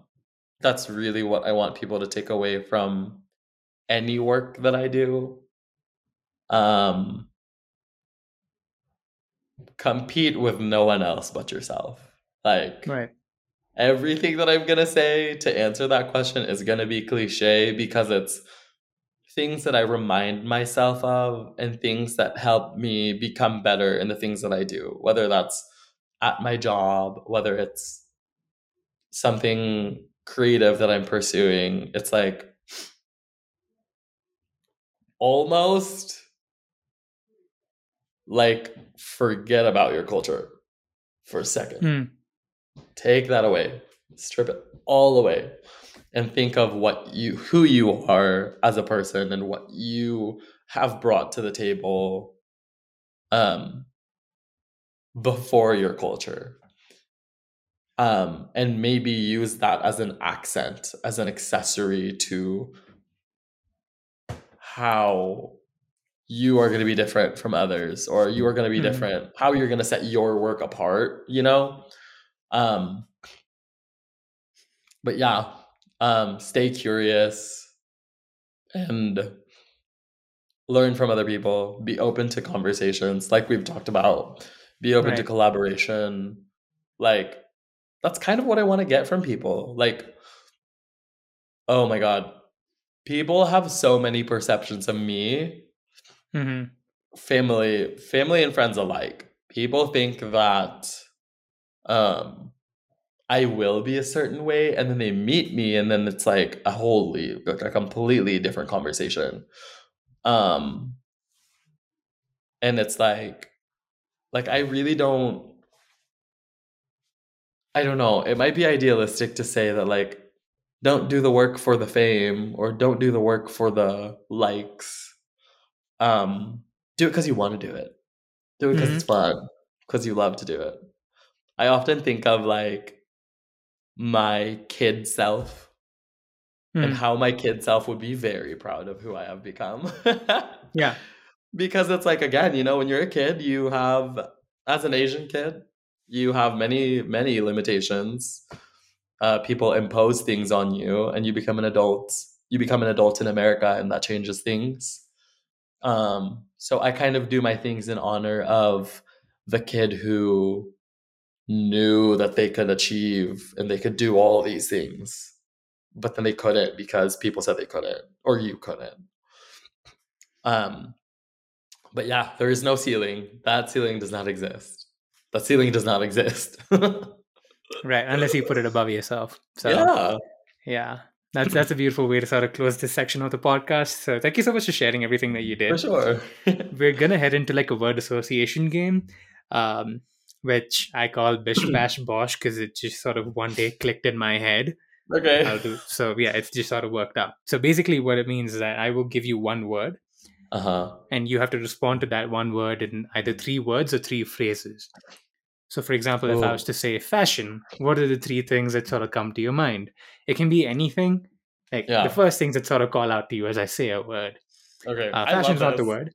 that's really what I want people to take away from any work that I do. Um, compete with no one else but yourself. Like, Right. everything that I'm gonna say to answer that question is gonna be cliche because it's things that I remind myself of and things that help me become better in the things that I do, whether that's at my job, whether it's something creative that I'm pursuing. It's like almost like forget about your culture for a second Mm. take that away strip it all away and think of what you who you are as a person and what you have brought to the table um before your culture. Um and maybe use that as an accent as an accessory to how you are going to be different from others or you are going to be Mhm. different how you're going to set your work apart you know? Um but yeah um stay curious and learn from other people. Be open to conversations like we've talked about be open to collaboration. Like that's kind of what i want to get from people. Like oh my god. People have so many perceptions of me. Hmm family family and friends alike. People think that um i will be a certain way and then they meet me and then it's like a wholly like a completely different conversation. Um and it's like like i really don't i don't know it might be idealistic to say that like don't do the work for the fame or don't do the work for the likes um do it because you want to do it do it because Mhm. it's fun because you love to do it i often think of like my kid self and Mm. how my kid self would be very proud of who i have become Yeah. Because it's like again you know when you're a kid you have as an asian kid you have many many limitations. Uh, people impose things on you and you become an adult. You become an adult in america and that changes things. Um, so i kind of do my things in honor of the kid who knew that they could achieve and they could do all these things but then they couldn't because people said they couldn't or you couldn't. Um but yeah there is no ceiling that ceiling does not exist that ceiling does not exist Right. Unless you put it above yourself. So yeah yeah. That's that's a beautiful way to sort of close this section of the podcast. So thank you so much for sharing everything that you did. for sure We're gonna head into like a word association game, um, which I call Bish Bash Bosh because it just sort of one day clicked in my head. okay do so yeah, it's just sort of worked out. So basically what it means is that I will give you one word uh-huh and you have to respond to that one word in either three words or three phrases. So, for example, if I Oh. was to say fashion, what are the three things that sort of come to your mind? It can be anything. Like Yeah. the first things that sort of call out to you as I say a word. okay Uh, fashion's not the word.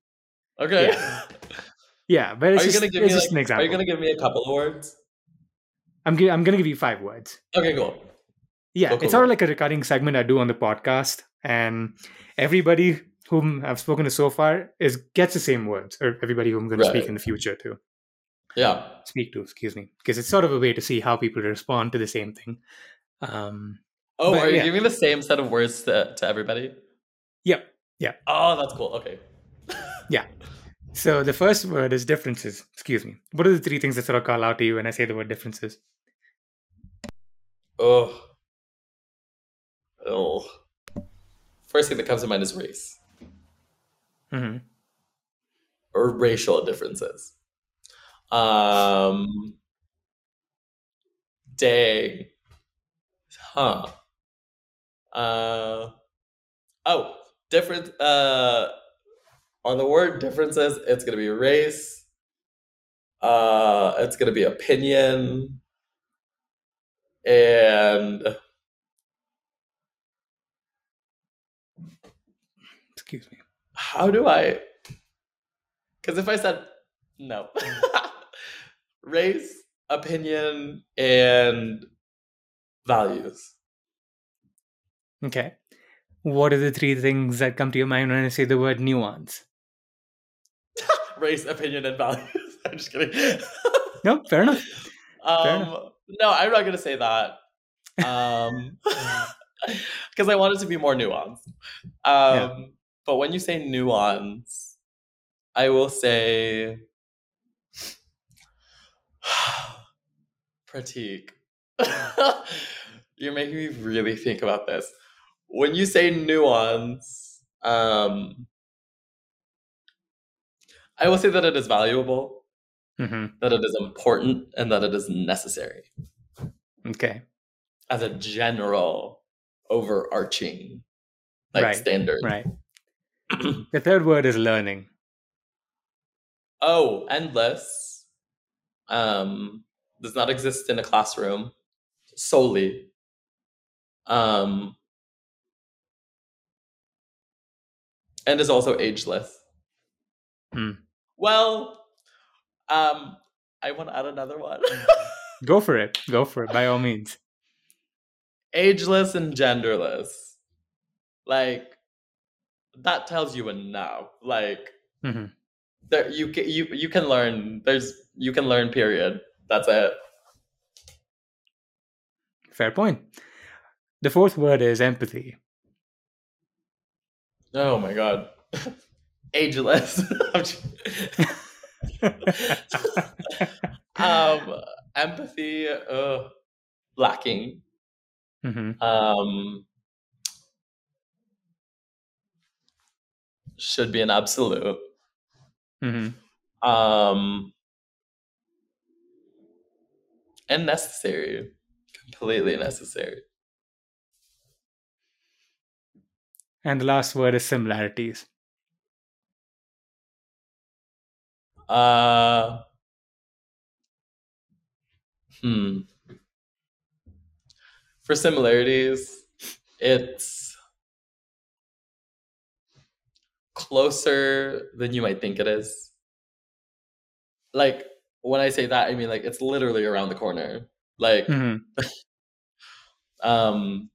okay Yeah. Yeah, but it's are you just, gonna give it's me just like, an are example. you gonna give me a couple of words I'm, gi- I'm going to give you five words. okay cool Yeah, Cool, cool, it's sort of like a recurring segment I do on the podcast, and everybody whom I've spoken to so far is gets the same words, or everybody whom I'm going to speak in the future too. yeah speak to, excuse me, because it's sort of a way to see how people respond to the same thing. Um, oh But, are you yeah. giving the same set of words to, to everybody yep. Yeah. oh that's cool okay yeah. So the first word is differences. Excuse me. What are the three things that sort of call out to you when I say the word differences? oh oh first thing that comes to mind is race hmm or racial differences. Um, dang, huh? Uh, oh, different. Uh, on the word differences, it's gonna be race. Uh, it's gonna be opinion, and Excuse me. How do I? Because if I said no, race, opinion, and values. Okay. What are the three things that come to your mind when I say the word nuance? race, opinion, and values. I'm just kidding. No, fair enough. um, enough. no, I'm not gonna say that. Um, because I want it to be more nuanced. Um, but when you say nuance, I will say Pratik. You're making me really think about this. When you say nuance, um, I will say that it is valuable, hmm that it is important, and that it is necessary Okay. as a general overarching like Right, standard. Right. the third word is learning. Oh, endless. Um, does not exist in a classroom solely. Um, and is also ageless. Hmm. Well, um, I want to add another one. Go for it. Go for it, by all means. ageless and genderless. Like that tells you enough. Like hmm there you can you you can learn. There's you can learn. Period. That's it. Fair point. The fourth word is empathy. Oh my god. Ageless. Um, empathy. Uh, lacking. hmm Um, should be an absolute. hmm Um, and necessary. Completely necessary. And the last word is similarities. Uh, hmm. For similarities, it's closer than you might think it is. Like when I say that, I mean like it's literally around the corner. Like hmm um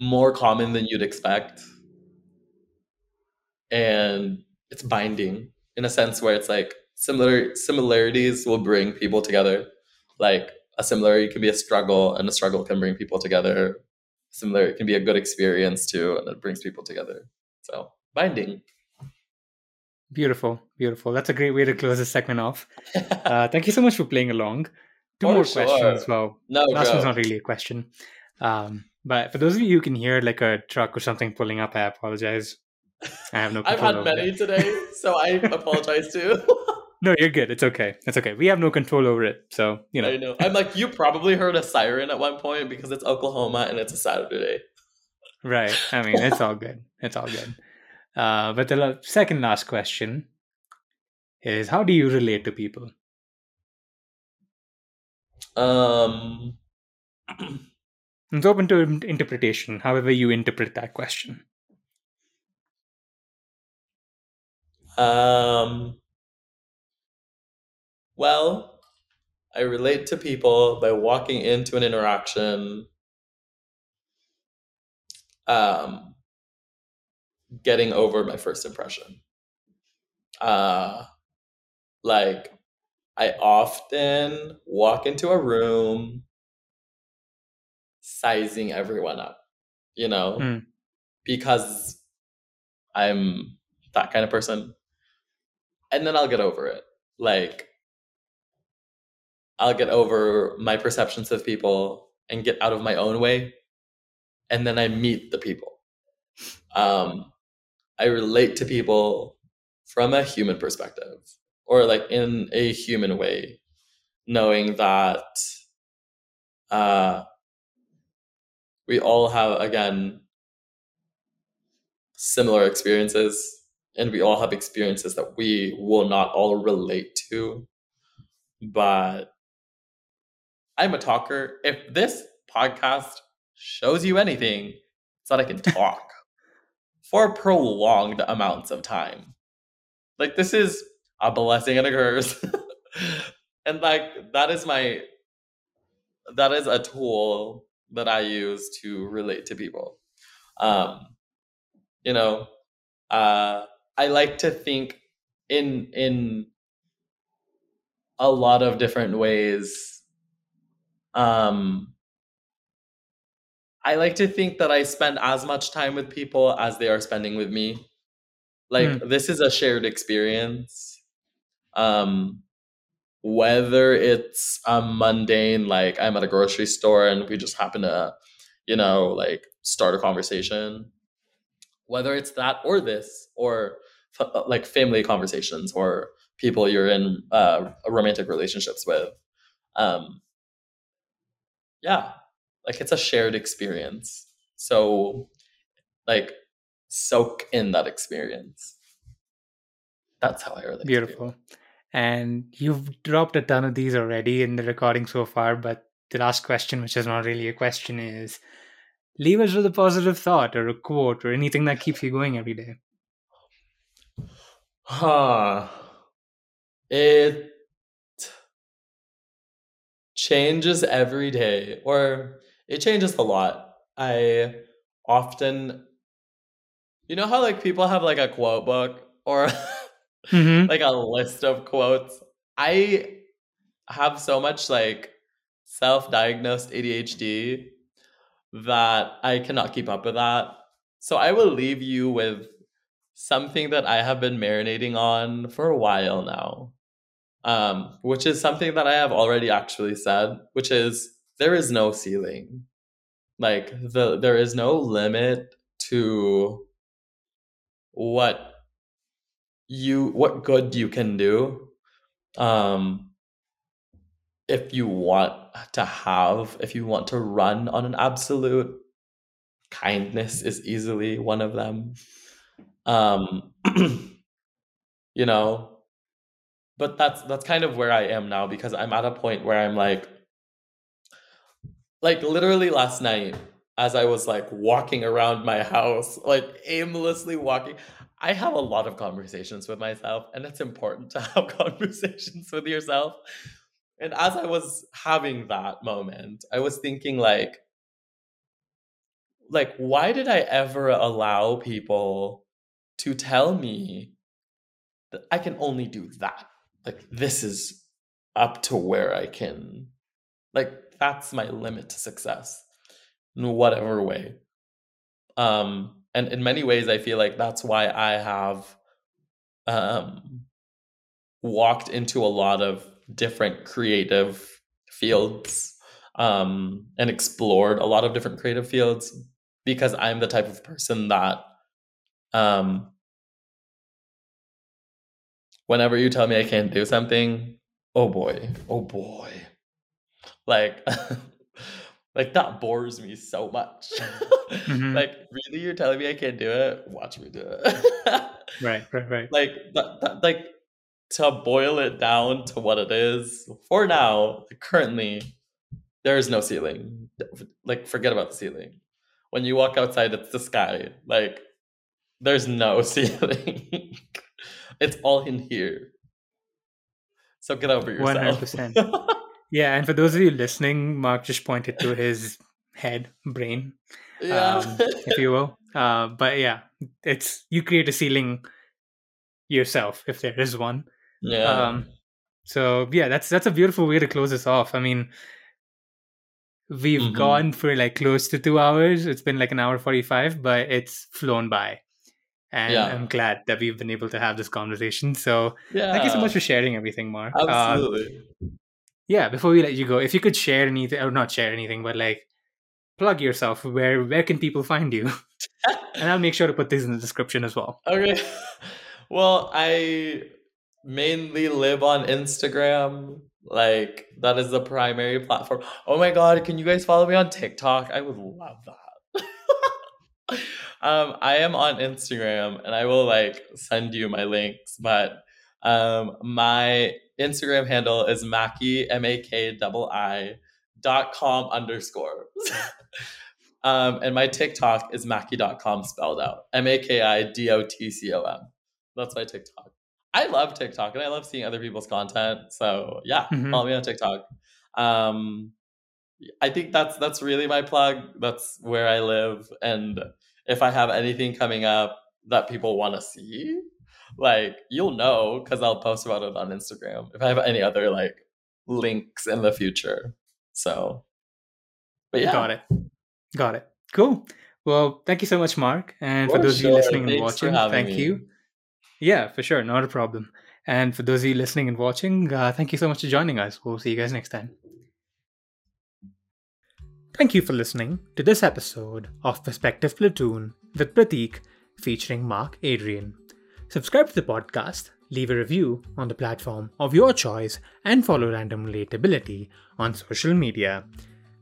more common than you'd expect and it's binding in a sense where it's like similar similarities will bring people together like a similarity can be a struggle and a struggle can bring people together similar it can be a good experience too and it brings people together so binding Beautiful, beautiful. That's a great way to close this segment off. Uh, thank you so much for playing along. Two For more sure. questions. Well, no last one's not really a question. Um, but for those of you who can hear like a truck or something pulling up, I apologize. I have no i've had many it. today so i apologize too No, you're good. It's okay. It's okay. We have no control over it. So, you know, I know. I'm like, you probably heard a siren at one point because it's Oklahoma and it's a Saturday. right. I mean, it's all good. It's all good. Uh, but the la- second last question is how do you relate to people? Um, It's open to interpretation, however you interpret that question. um, well, I relate to people by walking into an interaction, um, getting over my first impression. Uh, like, I often walk into a room sizing everyone up, you know, Hmm. because I'm that kind of person. And then I'll get over it. Like, I'll get over my perceptions of people and get out of my own way. And then I meet the people. Um, I relate to people from a human perspective or like in a human way, knowing that uh, we all have, again, similar experiences and we all have experiences that we will not all relate to. But I'm a talker. If this podcast shows you anything, it's that I can talk for prolonged amounts of time. Like this is a blessing and a curse. and like that is my that is a tool that I use to relate to people. Um you know, uh I like to think in in a lot of different ways. Um, I like to think that I spend as much time with people as they are spending with me. Like mm. this is a shared experience. Um, whether it's a mundane, like I'm at a grocery store and we just happen to, you know, like start a conversation, whether it's that or this, or uh, like family conversations or people you're in uh, romantic relationships with. Um, yeah, like it's a shared experience. So, like, soak in that experience. That's how I really beautiful. And you've dropped a ton of these already in the recording so far, but the last question, which is not really a question, is leave us with a positive thought or a quote or anything that keeps you going every day. Huh. It changes every day, or it changes a lot. I often, you know how like people have like a quote book or mm-hmm. like a list of quotes? I have so much like self diagnosed ADHD that I cannot keep up with that. So I will leave you with something that I have been marinating on for a while now, um, which is something that I have already actually said, which is there is no ceiling. Like the there is no limit to what you what good you can do um if you want to have if you want to run on an absolute kindness is easily one of them um you know but that's that's kind of where i am now because i'm at a point where i'm like like literally last night as i was like walking around my house like aimlessly walking i have a lot of conversations with myself and it's important to have conversations with yourself and as i was having that moment i was thinking like like why did i ever allow people to tell me that I can only do that. Like, this is up to where I can, like, that's my limit to success in whatever way. Um, and in many ways, I feel like that's why I have um, walked into a lot of different creative fields um, and explored a lot of different creative fields because I'm the type of person that um, whenever you tell me I can't do something, oh boy, oh boy, like, like that bores me so much. mm-hmm. Like, really, you're telling me I can't do it? Watch me do it. right, right, right. Like that, that, like to boil it down to what it is for now. Currently, there is no ceiling. Like, forget about the ceiling. When you walk outside, it's the sky. Like there's no ceiling. It's all in here. So get over yourself. 100%. yeah, and for those of you listening, Mark just pointed to his head, brain, yeah. um, if you will. Uh, but yeah, it's you create a ceiling yourself if there is one. Yeah. Um, so yeah, that's that's a beautiful way to close this off. I mean, we've mm-hmm. gone for like close to two hours. It's been like an hour forty five, but it's flown by and yeah. I'm glad that we've been able to have this conversation. So yeah. thank you so much for sharing everything, Mark. Um, Absolutely. yeah, before we let you go, if you could share anything, or not share anything, but like plug yourself. Where where can people find you? and I'll make sure to put this in the description as well. Okay. Well, I mainly live on Instagram. Like that is the primary platform. Oh my god, can you guys follow me on TikTok? I would love that. um, I am on Instagram and I will like send you my links, but um, my Instagram handle is Maki M A K I dot com underscore. um, and my TikTok is Maki.com spelled out. M A K I D O T C O M. That's my TikTok. I love TikTok and I love seeing other people's content. So yeah, Mhm. follow me on TikTok. Um, I think that's that's really my plug. That's where I live, and if I have anything coming up that people want to see, like you'll know because I'll post about it on Instagram. If I have any other like links in the future, so. But yeah, Got it. Got it. Cool. Well, thank you so much, Mark. And for For those of you listening and Thanks for watching, thank me. you. Yeah, for sure. Not a problem. And for those of you listening and watching, uh, thank you so much for joining us. We'll see you guys next time. Thank you for listening to this episode of Perspective Platoon with Pratik featuring Mark Adrian. Subscribe to the podcast, leave a review on the platform of your choice, and follow Random Relatability on social media.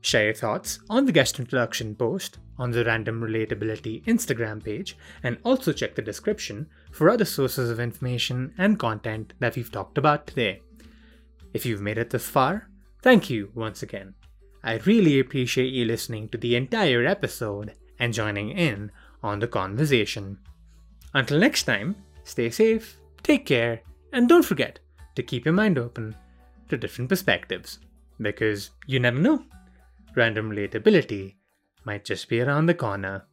Share your thoughts on the guest introduction post on the Random Relatability Instagram page, and also check the description for other sources of information and content that we've talked about today. If you've made it this far, thank you once again. I really appreciate you listening to the entire episode and joining in on the conversation. Until next time, stay safe, take care, and don't forget to keep your mind open to different perspectives. Because you never know, random relatability might just be around the corner.